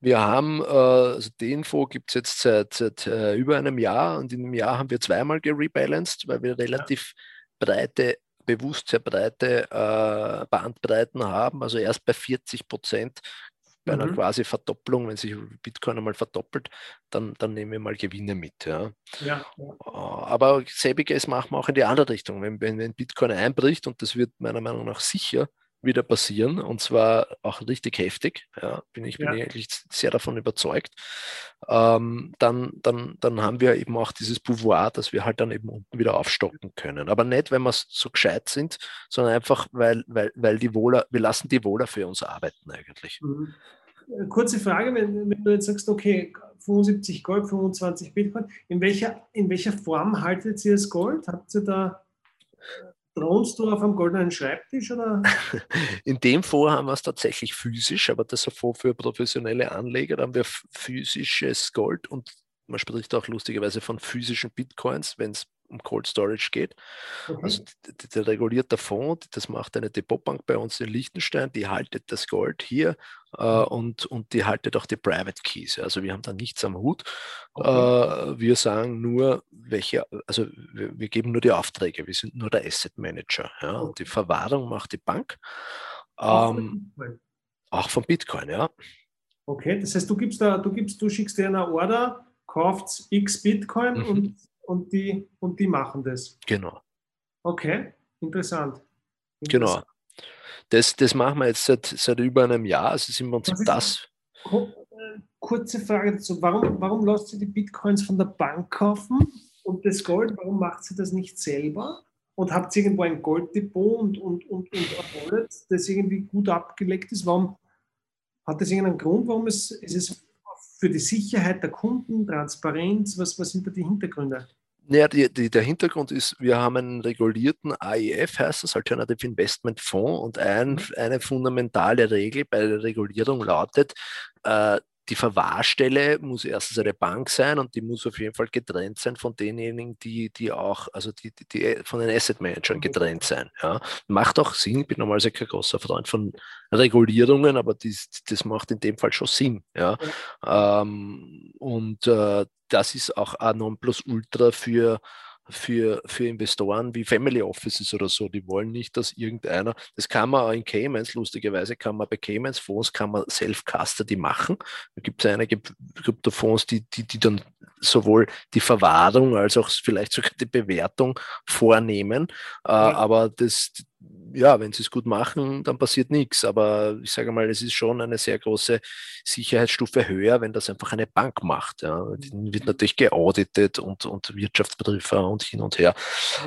Wir haben, äh, also den Fonds gibt es jetzt seit, seit äh, über einem Jahr und in einem Jahr haben wir zweimal gerebalanced, weil wir relativ ja. breite bewusst sehr breite äh, Bandbreiten haben. Also erst bei 40 Prozent bei einer mhm. quasi Verdopplung, wenn sich Bitcoin einmal verdoppelt, dann, dann nehmen wir mal Gewinne mit. Ja. ja. Äh, aber selbiges machen wir auch in die andere Richtung. Wenn, wenn, wenn Bitcoin einbricht, und das wird meiner Meinung nach sicher wieder passieren und zwar auch richtig heftig. Ja, bin ich, bin ja. ich eigentlich sehr davon überzeugt. Ähm, dann, dann, dann haben wir eben auch dieses Pouvoir, dass wir halt dann eben unten wieder aufstocken können. Aber nicht, wenn wir so gescheit sind, sondern einfach, weil, weil, weil die Wohler, wir lassen die Wohler für uns arbeiten eigentlich. Mhm. Äh, kurze Frage, wenn, wenn, du jetzt sagst, okay, 75 Gold, 25 Bitcoin, in welcher, in welcher Form haltet ihr das Gold? Habt ihr da Thronst du auf einem goldenen Schreibtisch? Oder? In dem Fonds haben wir es tatsächlich physisch, aber das ist ein Fonds für professionelle Anleger. Da haben wir physisches Gold und man spricht auch lustigerweise von physischen Bitcoins, wenn es um Cold Storage geht. Okay. Also der regulierte Fonds, das macht eine Depotbank bei uns in Liechtenstein, die haltet das Gold hier äh, mhm. und, und die haltet auch die Private Keys. Also wir haben da nichts am Hut. Okay. Äh, wir sagen nur, welche, also wir, wir, geben nur die Aufträge, wir sind nur der Asset Manager. Ja, okay. Und die Verwahrung macht die Bank. Ähm, auch von Bitcoin, ja. Okay, das heißt, du gibst da, du gibst, du schickst dir eine Order, kaufst X Bitcoin mhm. und und die, und die machen das. Genau. Okay, interessant. interessant. Genau. Das, das machen wir jetzt seit, seit über einem Jahr. Es ist im Prinzip das. Kurze Frage dazu. Warum, warum lasst sie die Bitcoins von der Bank kaufen und das Gold, warum macht sie das nicht selber? Und habt ihr irgendwo ein Golddepot und, und, und, und ein Wallet, das irgendwie gut abgelegt ist? Warum hat das irgendeinen Grund? Warum ist, ist es für die Sicherheit der Kunden, Transparenz? Was, was sind da die Hintergründe? Naja, die, die, der Hintergrund ist, wir haben einen regulierten AIF, heißt das, Alternative Investment Fonds, und ein, mhm. eine fundamentale Regel bei der Regulierung lautet, äh, die Verwahrstelle muss erstens eine Bank sein und die muss auf jeden Fall getrennt sein von denjenigen, die, die auch, also die, die, die von den Asset Managern mhm. getrennt sein. Ja. Macht auch Sinn, ich bin normalerweise kein großer Freund von Regulierungen, aber das, das macht in dem Fall schon Sinn. Ja. ja. Ähm, und äh, das ist auch ein Nonplusultra für für, für Investoren wie Family Offices oder so. Die wollen nicht, dass irgendeiner, das kann man auch in Caymans, lustigerweise kann man bei Caymans Fonds kann man Self-Custody machen. Da gibt es einige Kryptofonds, die, die, die dann sowohl die Verwahrung als auch vielleicht sogar die Bewertung vornehmen. Äh, ja. Aber das, ja, wenn sie es gut machen, dann passiert nichts. Aber ich sage mal, es ist schon eine sehr große Sicherheitsstufe höher, wenn das einfach eine Bank macht. Ja. Die wird natürlich geauditet und, und Wirtschaftsprüfer und hin und her.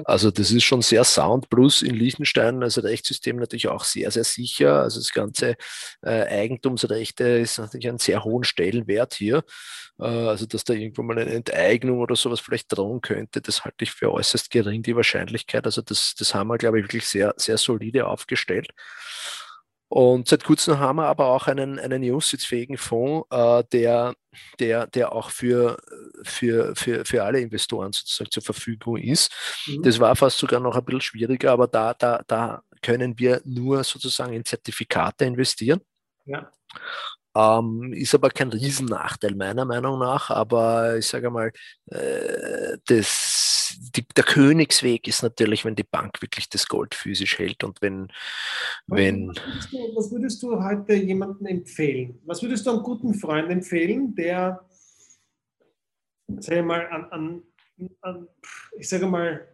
Also das ist schon sehr sound. Plus in Liechtenstein, also Rechtssystem natürlich auch sehr, sehr sicher. Also das ganze äh, Eigentumsrechte ist natürlich einen sehr hohen Stellenwert hier. Äh, also dass da irgendwo mal eine Enteignung oder sowas vielleicht drohen könnte, das halte ich für äußerst gering, die Wahrscheinlichkeit. Also das, das haben wir, glaube ich, wirklich sehr, sehr solide aufgestellt. Und seit kurzem haben wir aber auch einen, einen USITS-fähigen Fonds, äh, der, der, der auch für, für, für, für alle Investoren sozusagen zur Verfügung ist. Mhm. Das war fast sogar noch ein bisschen schwieriger, aber da, da, da können wir nur sozusagen in Zertifikate investieren. Ja. Ähm, ist aber kein Riesennachteil meiner Meinung nach, aber ich sage mal, äh, das, die, der Königsweg ist natürlich, wenn die Bank wirklich das Gold physisch hält und wenn. Was, wenn würdest du, was würdest du heute jemandem empfehlen? Was würdest du einem guten Freund empfehlen, der, sag ich mal, an, an, an ich sage mal,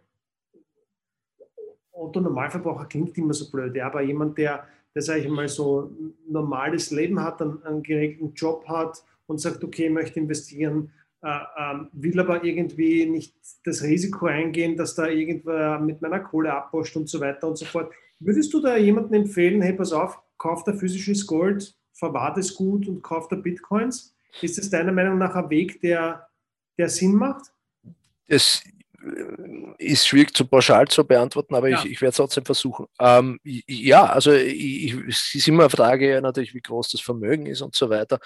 Otto Normalverbraucher klingt immer so blöd, ja, aber jemand, der der, sage ich mal, so ein normales Leben hat, einen, einen geregelten Job hat und sagt, okay, ich möchte investieren, will aber irgendwie nicht das Risiko eingehen, dass da irgendwer mit meiner Kohle abwascht und so weiter und so fort. Würdest du da jemandem empfehlen, hey, pass auf, kauf da physisches Gold, verwahrt es gut und kauf da Bitcoins? Ist das deiner Meinung nach ein Weg, der, der Sinn macht? Das ist schwierig zu pauschal zu beantworten, aber ja. ich, ich werde es trotzdem versuchen. Ähm, ja, also ich, es ist immer eine Frage natürlich, wie groß das Vermögen ist und so weiter.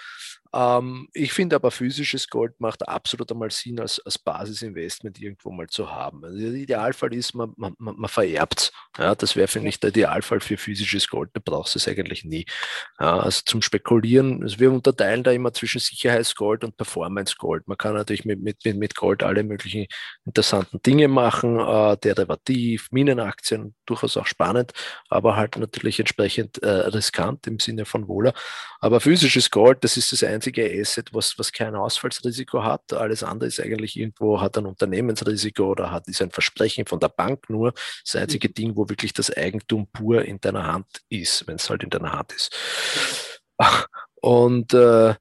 Ähm, ich finde aber physisches Gold macht absolut einmal Sinn als, als Basisinvestment irgendwo mal zu haben. Also der Idealfall ist, man, man, man vererbt. Ja, das wäre, finde ich, der Idealfall für physisches Gold. Da brauchst du es eigentlich nie. Ja, also zum Spekulieren, also wir unterteilen da immer zwischen Sicherheitsgold und Performance-Gold. Man kann natürlich mit, mit, mit Gold alle möglichen interessanten Dinge machen, äh, derivativ, Minenaktien, durchaus auch spannend, aber halt natürlich entsprechend äh, riskant im Sinne von Wohler. Aber physisches Gold, das ist das einzige Asset, was, was kein Ausfallsrisiko hat. Alles andere ist eigentlich irgendwo, hat ein Unternehmensrisiko oder hat, ist ein Versprechen von der Bank nur. Das einzige Ding, wo wirklich das Eigentum pur in deiner Hand ist, wenn es halt in deiner Hand ist. Und äh,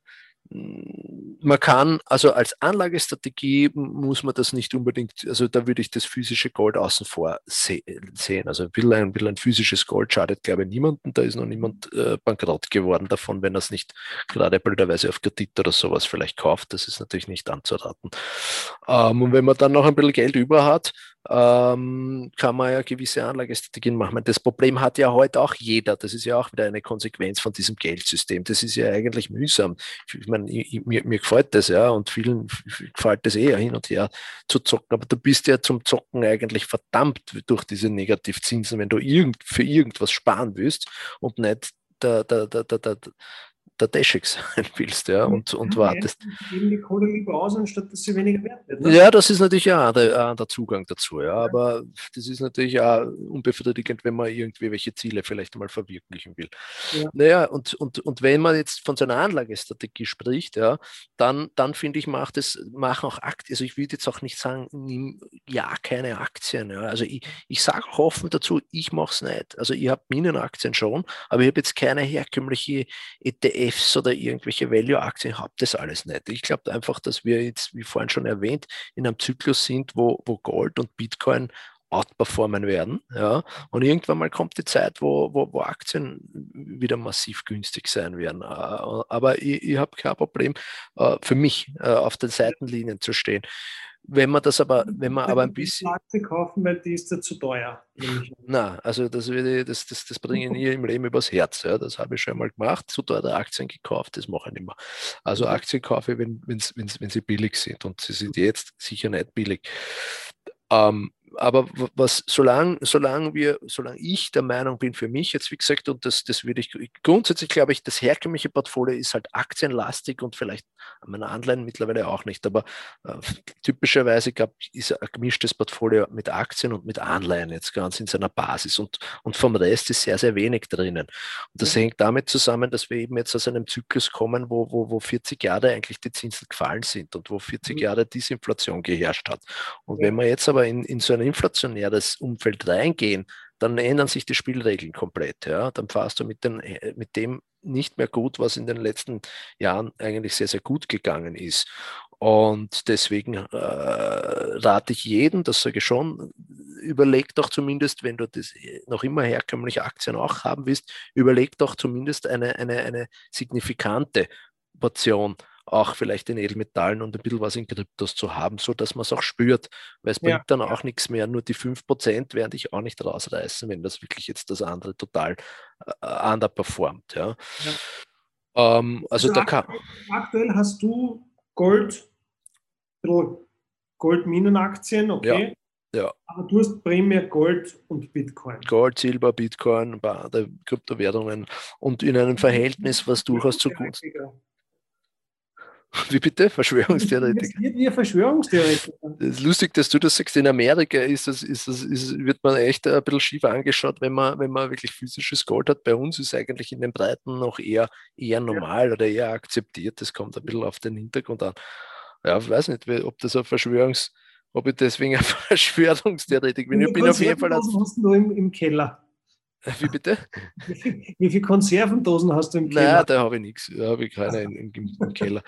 man kann, also als Anlagestrategie muss man das nicht unbedingt, also da würde ich das physische Gold außen vor sehen. Also will ein, will ein physisches Gold schadet, glaube ich, niemandem. Da ist noch niemand äh, bankrott geworden davon, wenn er es nicht gerade blöderweise auf Kredit oder sowas vielleicht kauft. Das ist natürlich nicht anzuraten. Ähm, und wenn man dann noch ein bisschen Geld über hat, ähm, kann man ja gewisse Anlagestrategien machen. Das Problem hat ja heute auch jeder. Das ist ja auch wieder eine Konsequenz von diesem Geldsystem. Das ist ja eigentlich mühsam. Ich meine, mir, mir gefällt das ja und vielen gefällt das eher hin und her zu zocken. Aber du bist ja zum Zocken eigentlich verdammt durch diese Negativzinsen, wenn du irgend, für irgendwas sparen willst und nicht der, der, der, der, der, Deschik sein willst ja, und, und wartest. Geben die Kohle lieber aus, anstatt dass sie weniger wert wird. Ne? Ja, das ist natürlich ja der, der, Zugang dazu, ja, aber das ist natürlich auch unbefriedigend, wenn man irgendwie welche Ziele vielleicht mal verwirklichen will. Ja. Naja, und, und, und wenn man jetzt von seiner Anlagestrategie spricht, ja, dann, dann finde ich, macht es, machen auch Aktien, also ich würde jetzt auch nicht sagen, nimm ja keine Aktien. Ja. Also ich, ich sage auch offen dazu, ich mache es nicht. Also ich habe Minenaktien schon, aber ich habe jetzt keine herkömmliche ETF ETFs oder irgendwelche Value-Aktien, habe das alles nicht. Ich glaube einfach, dass wir jetzt, wie vorhin schon erwähnt, in einem Zyklus sind, wo, wo Gold und Bitcoin outperformen werden. Ja? Und irgendwann mal kommt die Zeit, wo, wo, wo Aktien wieder massiv günstig sein werden. Äh, aber ich, ich habe kein Problem, äh, für mich äh, auf den Seitenlinien zu stehen. Wenn man das aber, wenn man aber ein bisschen. Aktie kaufen, weil die ist ja zu teuer. Na, also das, würde, das, das, das bringe ich nie im Leben übers Herz. Ja. Das habe ich schon mal gemacht, zu teure Aktien gekauft, das mache ich nicht mehr. Also mhm. Aktien kaufe ich, wenn, wenn, wenn sie billig sind und sie sind jetzt sicher nicht billig. Ähm, aber was, solange, solange wir, solange ich der Meinung bin für mich jetzt, wie gesagt, und das, das würde ich, grundsätzlich glaube ich, das herkömmliche Portfolio ist halt aktienlastig und vielleicht meine Anleihen mittlerweile auch nicht, aber äh, typischerweise gab, ist ein gemischtes Portfolio mit Aktien und mit Anleihen jetzt ganz in seiner Basis und, und vom Rest ist sehr, sehr wenig drinnen. Und das ja. hängt damit zusammen, dass wir eben jetzt aus einem Zyklus kommen, wo, wo, wo 40 Jahre eigentlich die Zinsen gefallen sind und wo 40 mhm. Jahre Disinflation geherrscht hat. Und ja. wenn wir jetzt aber in, in so ein inflationäres Umfeld reingehen, dann ändern sich die Spielregeln komplett. Ja? Dann fahrst du mit, den, mit dem nicht mehr gut, was in den letzten Jahren eigentlich sehr, sehr gut gegangen ist. Und deswegen äh, rate ich jeden, das sage ich schon, überleg doch zumindest, wenn du das noch immer herkömmliche Aktien auch haben willst, überleg doch zumindest eine, eine, eine signifikante Portion auch vielleicht in Edelmetallen und ein bisschen was in Kryptos zu haben, so dass man es auch spürt, weil es bringt ja. dann auch nichts mehr. Nur die 5% werden dich auch nicht rausreißen, wenn das wirklich jetzt das andere total äh, underperformt. Ja. ja. Ähm, also, also da kann, aktuell hast du Gold, Goldminenaktien, okay. Ja. Ja. Aber du hast primär Gold und Bitcoin. Gold, Silber, Bitcoin, andere Kryptowährungen und in einem Verhältnis, was durchaus zugunsten. Wie bitte? Verschwörungstheoretiker. Wie Verschwörungstheoretiker. Es ist lustig, dass du das sagst. In Amerika ist das, ist das, ist, wird man echt ein bisschen schief angeschaut, wenn man, wenn man wirklich physisches Gold hat. Bei uns ist eigentlich in den Breiten noch eher, eher normal ja. oder eher akzeptiert. Das kommt ein bisschen auf den Hintergrund an. Ja, ich weiß nicht, ob das ein Verschwörungs, ob ich deswegen ein Verschwörungstheoretiker bin. Ich bin auf jeden Fall. Als, hast du im, im Keller? Wie bitte? Wie, viele Konservendosen hast du im Keller? Nein, da habe ich nichts. Da habe ich keine im, im, Keller.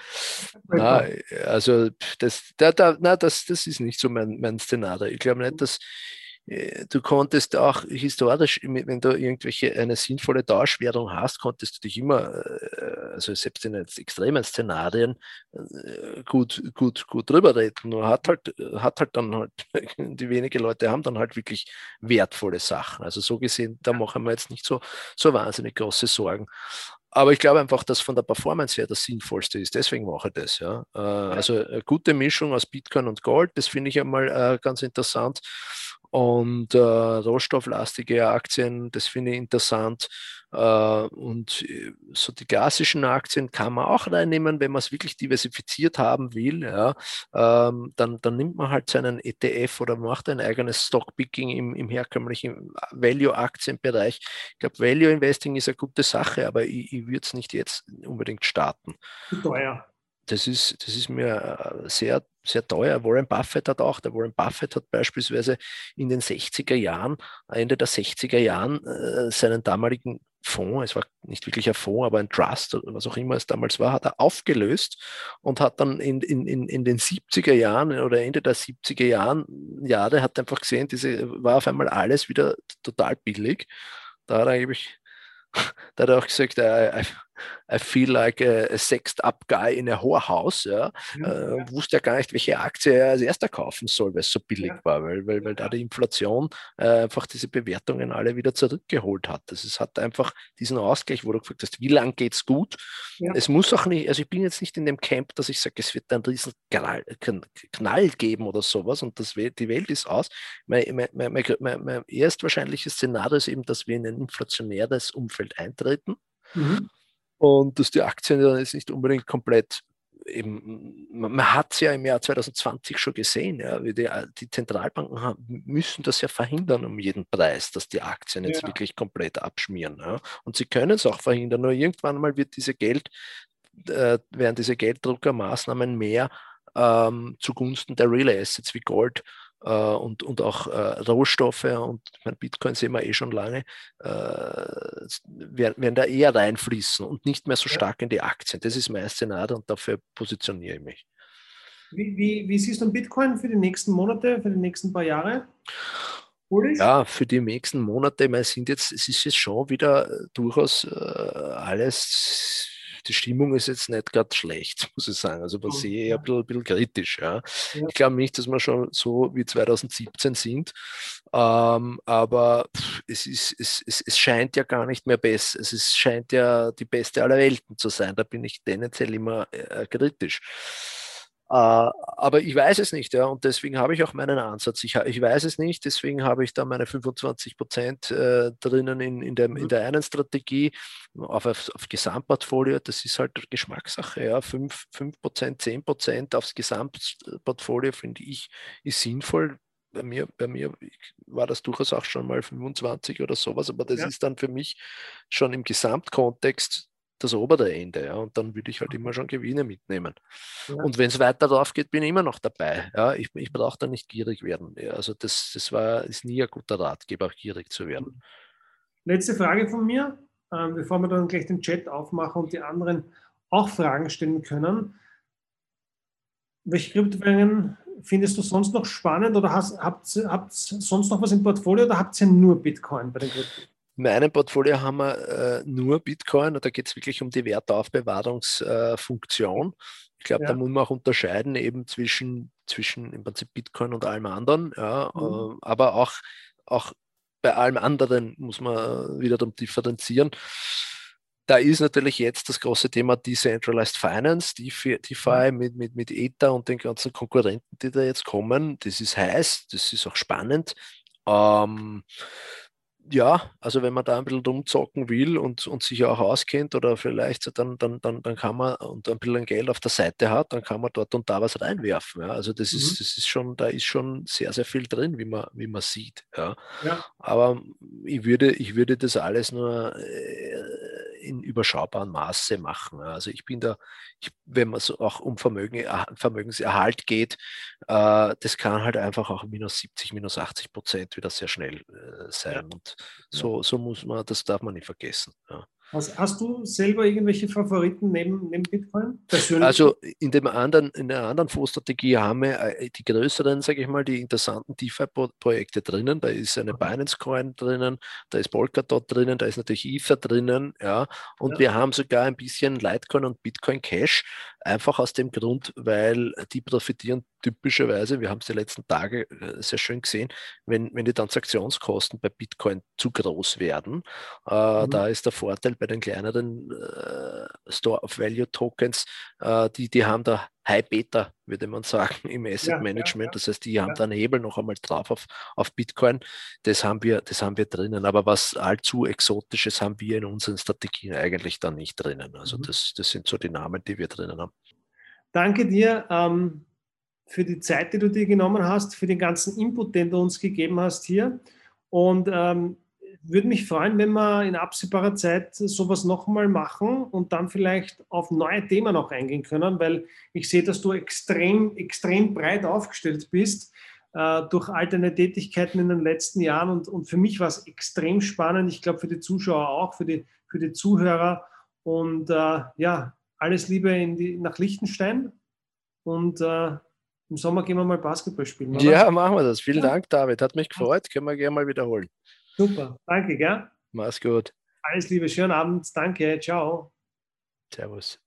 nein, also das, da, da, nein, das, das ist nicht so mein, mein Szenario. Ich glaube nicht, dass äh, du konntest auch historisch, wenn du irgendwelche eine sinnvolle Tauschwährung hast, konntest du dich immer, äh, also selbst in extremen Szenarien, äh, gut, gut, gut drüber reden. Nur hat halt, hat halt dann halt, die wenige Leute haben dann halt wirklich wertvolle Sachen. Also so gesehen, da machen wir jetzt nicht so, so wahnsinnig große Sorgen. Aber ich glaube einfach, dass von der Performance her das Sinnvollste ist. Deswegen mache ich das. Ja. Äh, also eine gute Mischung aus Bitcoin und Gold, das finde ich einmal äh, ganz interessant. Und äh, rohstofflastige Aktien, das finde ich interessant. Äh, und äh, so die klassischen Aktien kann man auch reinnehmen, wenn man es wirklich diversifiziert haben will. Ja, ähm, dann, dann nimmt man halt seinen ETF oder macht ein eigenes Stockpicking im, im herkömmlichen Value-Aktienbereich. Ich glaube, Value Investing ist eine gute Sache, aber ich, ich würde es nicht jetzt unbedingt starten. Teuer das ist, das ist mir äh, sehr, sehr teuer. Warren Buffett hat auch, der Warren Buffett hat beispielsweise in den 60er Jahren, Ende der 60er Jahren, äh, seinen damaligen Fonds, es war nicht wirklich ein Fonds, aber ein Trust oder was auch immer es damals war, hat er aufgelöst und hat dann in, in, in, den 70er Jahren oder Ende der 70er Jahren, Jahre, hat einfach gesehen, diese war auf einmal alles wieder total billig. Da hat er eigentlich, da hat er auch gesagt, I, I feel like a, a sexed up guy in a whorehouse. Ja. ja, äh, ja. Wusste ja gar nicht, welche Aktie er als erster kaufen soll, weil es so billig ja. war, weil, weil, weil da die Inflation äh, einfach diese Bewertungen alle wieder zurückgeholt hat. Das ist, hat einfach diesen Ausgleich, wo du gefragt hast, wie lange geht es gut? Es muss auch nicht, also ich bin jetzt nicht in dem Camp, dass ich sage, es wird einen riesen Knall, Knall geben oder sowas und das, die Welt ist aus. Mein, mein, mein, mein, mein erst wahrscheinliches Szenario ist eben, dass wir in ein inflationäres Umfeld eintreten. Mhm und dass die Aktien dann jetzt nicht unbedingt komplett eben, man hat es ja im Jahr 2020 schon gesehen, ja, die, die, Zentralbanken haben, müssen das ja verhindern um jeden Preis, dass die Aktien jetzt ja. wirklich komplett abschmieren. Ja. Und sie können es auch verhindern, nur irgendwann mal wird diese Geld, äh, werden diese Gelddruckermaßnahmen mehr ähm, zugunsten der Real Assets wie Gold und, und auch äh, Rohstoffe und mein Bitcoin sehen wir eh schon lange, äh, werden, da eher reinfließen und nicht mehr so stark in die Aktien. Das ist mein Szenario und dafür positioniere ich mich. Wie, wie, wie siehst du Bitcoin für die nächsten Monate, für die nächsten paar Jahre? Ja, für die nächsten Monate, ich sind jetzt, es ist jetzt schon wieder durchaus äh, alles die Stimmung ist jetzt nicht gerade schlecht, muss ich sagen. Also man oh, sehe ja. ein bisschen, ein bisschen kritisch. Ja. ja. Ich glaube nicht, dass wir schon so wie 2017 sind, ähm, aber es, ist, es, es, es scheint ja gar nicht mehr besser. Es ist, scheint ja die beste aller Welten zu sein. Da bin ich tendenziell immer äh, kritisch. Äh, aber ich weiß es nicht, ja, und deswegen habe ich auch meinen Ansatz. Ich, ich weiß es nicht, deswegen habe ich da meine 25 Prozent äh, drinnen in, in, der, in mhm. der einen Strategie auf, auf, auf Gesamtportfolio. Das ist halt Geschmackssache, ja, 5, 5 Prozent, 10 Prozent aufs Gesamtportfolio finde ich ist sinnvoll. Bei mir, bei mir war das durchaus auch schon mal 25 oder sowas, aber das ja. ist dann für mich schon im Gesamtkontext das obere Ende. Ja, und dann würde ich halt immer schon Gewinne mitnehmen. Ja. Und wenn es weiter drauf geht, bin ich immer noch dabei. Ja, ich, ich brauche da nicht gierig werden. Also das, das war, ist nie ein guter Ratgeber, gierig zu werden. Letzte Frage von mir, äh, bevor wir dann gleich den Chat aufmachen und die anderen auch Fragen stellen können. Welche Kryptowährungen findest du sonst noch spannend oder hast, habt ihr sonst noch was im Portfolio oder habt ihr nur Bitcoin bei den Kryptowährungen? In meinem Portfolio haben wir äh, nur Bitcoin und da geht es wirklich um die Wertaufbewahrungsfunktion. Ich glaube, ja. da muss man auch unterscheiden eben zwischen, zwischen im Prinzip Bitcoin und allem anderen. Ja, mhm. äh, aber auch, auch bei allem anderen muss man wiederum differenzieren. Da ist natürlich jetzt das große Thema Decentralized Finance, DeFi, DeFi mit, mit, mit Ether und den ganzen Konkurrenten, die da jetzt kommen. Das ist heiß, das ist auch spannend. Ähm, ja, also wenn man da ein bisschen rumzocken will und, und sich auch auskennt oder vielleicht dann, dann, dann, dann kann man und ein bisschen Geld auf der Seite hat, dann kann man dort und da was reinwerfen. Ja. Also das mhm. ist, das ist schon, da ist schon sehr, sehr viel drin, wie man, wie man sieht. Ja. ja. Aber ich würde, ich würde das alles nur äh, in überschaubarem Maße machen. Also ich bin da, ich, wenn man so auch um Vermögen, Vermögenserhalt geht, äh, das kann halt einfach auch minus 70, minus 80 Prozent wieder sehr schnell äh, sein. Und so, so muss man, das darf man nicht vergessen. Ja. Hast, hast, du selber irgendwelche Favoriten neben, neben Bitcoin? Persönlich? Also in, dem anderen, in der anderen Fondsstrategie haben wir äh, die größeren, sage ich mal, die interessanten DeFi-Projekte drinnen. Da ist eine Binance Coin drinnen, da ist Polkadot drinnen, da ist natürlich Ether drinnen, ja. Und ja. wir haben sogar ein bisschen Litecoin und Bitcoin Cash, einfach aus dem Grund, weil die profitieren typischerweise, wir haben es die letzten Tage äh, sehr schön gesehen, wenn, wenn die Transaktionskosten bei Bitcoin zu groß werden. Äh, mhm. Da ist der Vorteil bei den kleineren äh, Store of Value Tokens, äh, die, die haben da High Beta, würde man sagen, im Asset ja, Management. Ja, ja. Das heißt, die haben da einen Hebel noch einmal drauf auf, auf Bitcoin. Das haben, wir, das haben wir drinnen. Aber was allzu Exotisches haben wir in unseren Strategien eigentlich dann nicht drinnen. Also mhm. das, das sind so die Namen, die wir drinnen haben. Danke dir ähm, für die Zeit, die du dir genommen hast, für den ganzen Input, den du uns gegeben hast hier. Und ähm, würde mich freuen, wenn wir in absehbarer Zeit sowas nochmal machen und dann vielleicht auf neue Themen noch eingehen können, weil ich sehe, dass du extrem, extrem breit aufgestellt bist äh, durch all deine Tätigkeiten in den letzten Jahren und, und für mich war es extrem spannend. Ich glaube, für die Zuschauer auch, für die, für die Zuhörer und äh, ja, alles Liebe die, nach Liechtenstein und äh, im Sommer gehen wir mal Basketball spielen. Oder? Ja, machen wir das. Vielen ja. Dank, David. Hat mich gefreut. Können wir gerne mal wiederholen. Super, danke, gell? Mach's gut. Alles Liebe, schönen Abend, danke, ciao. Servus.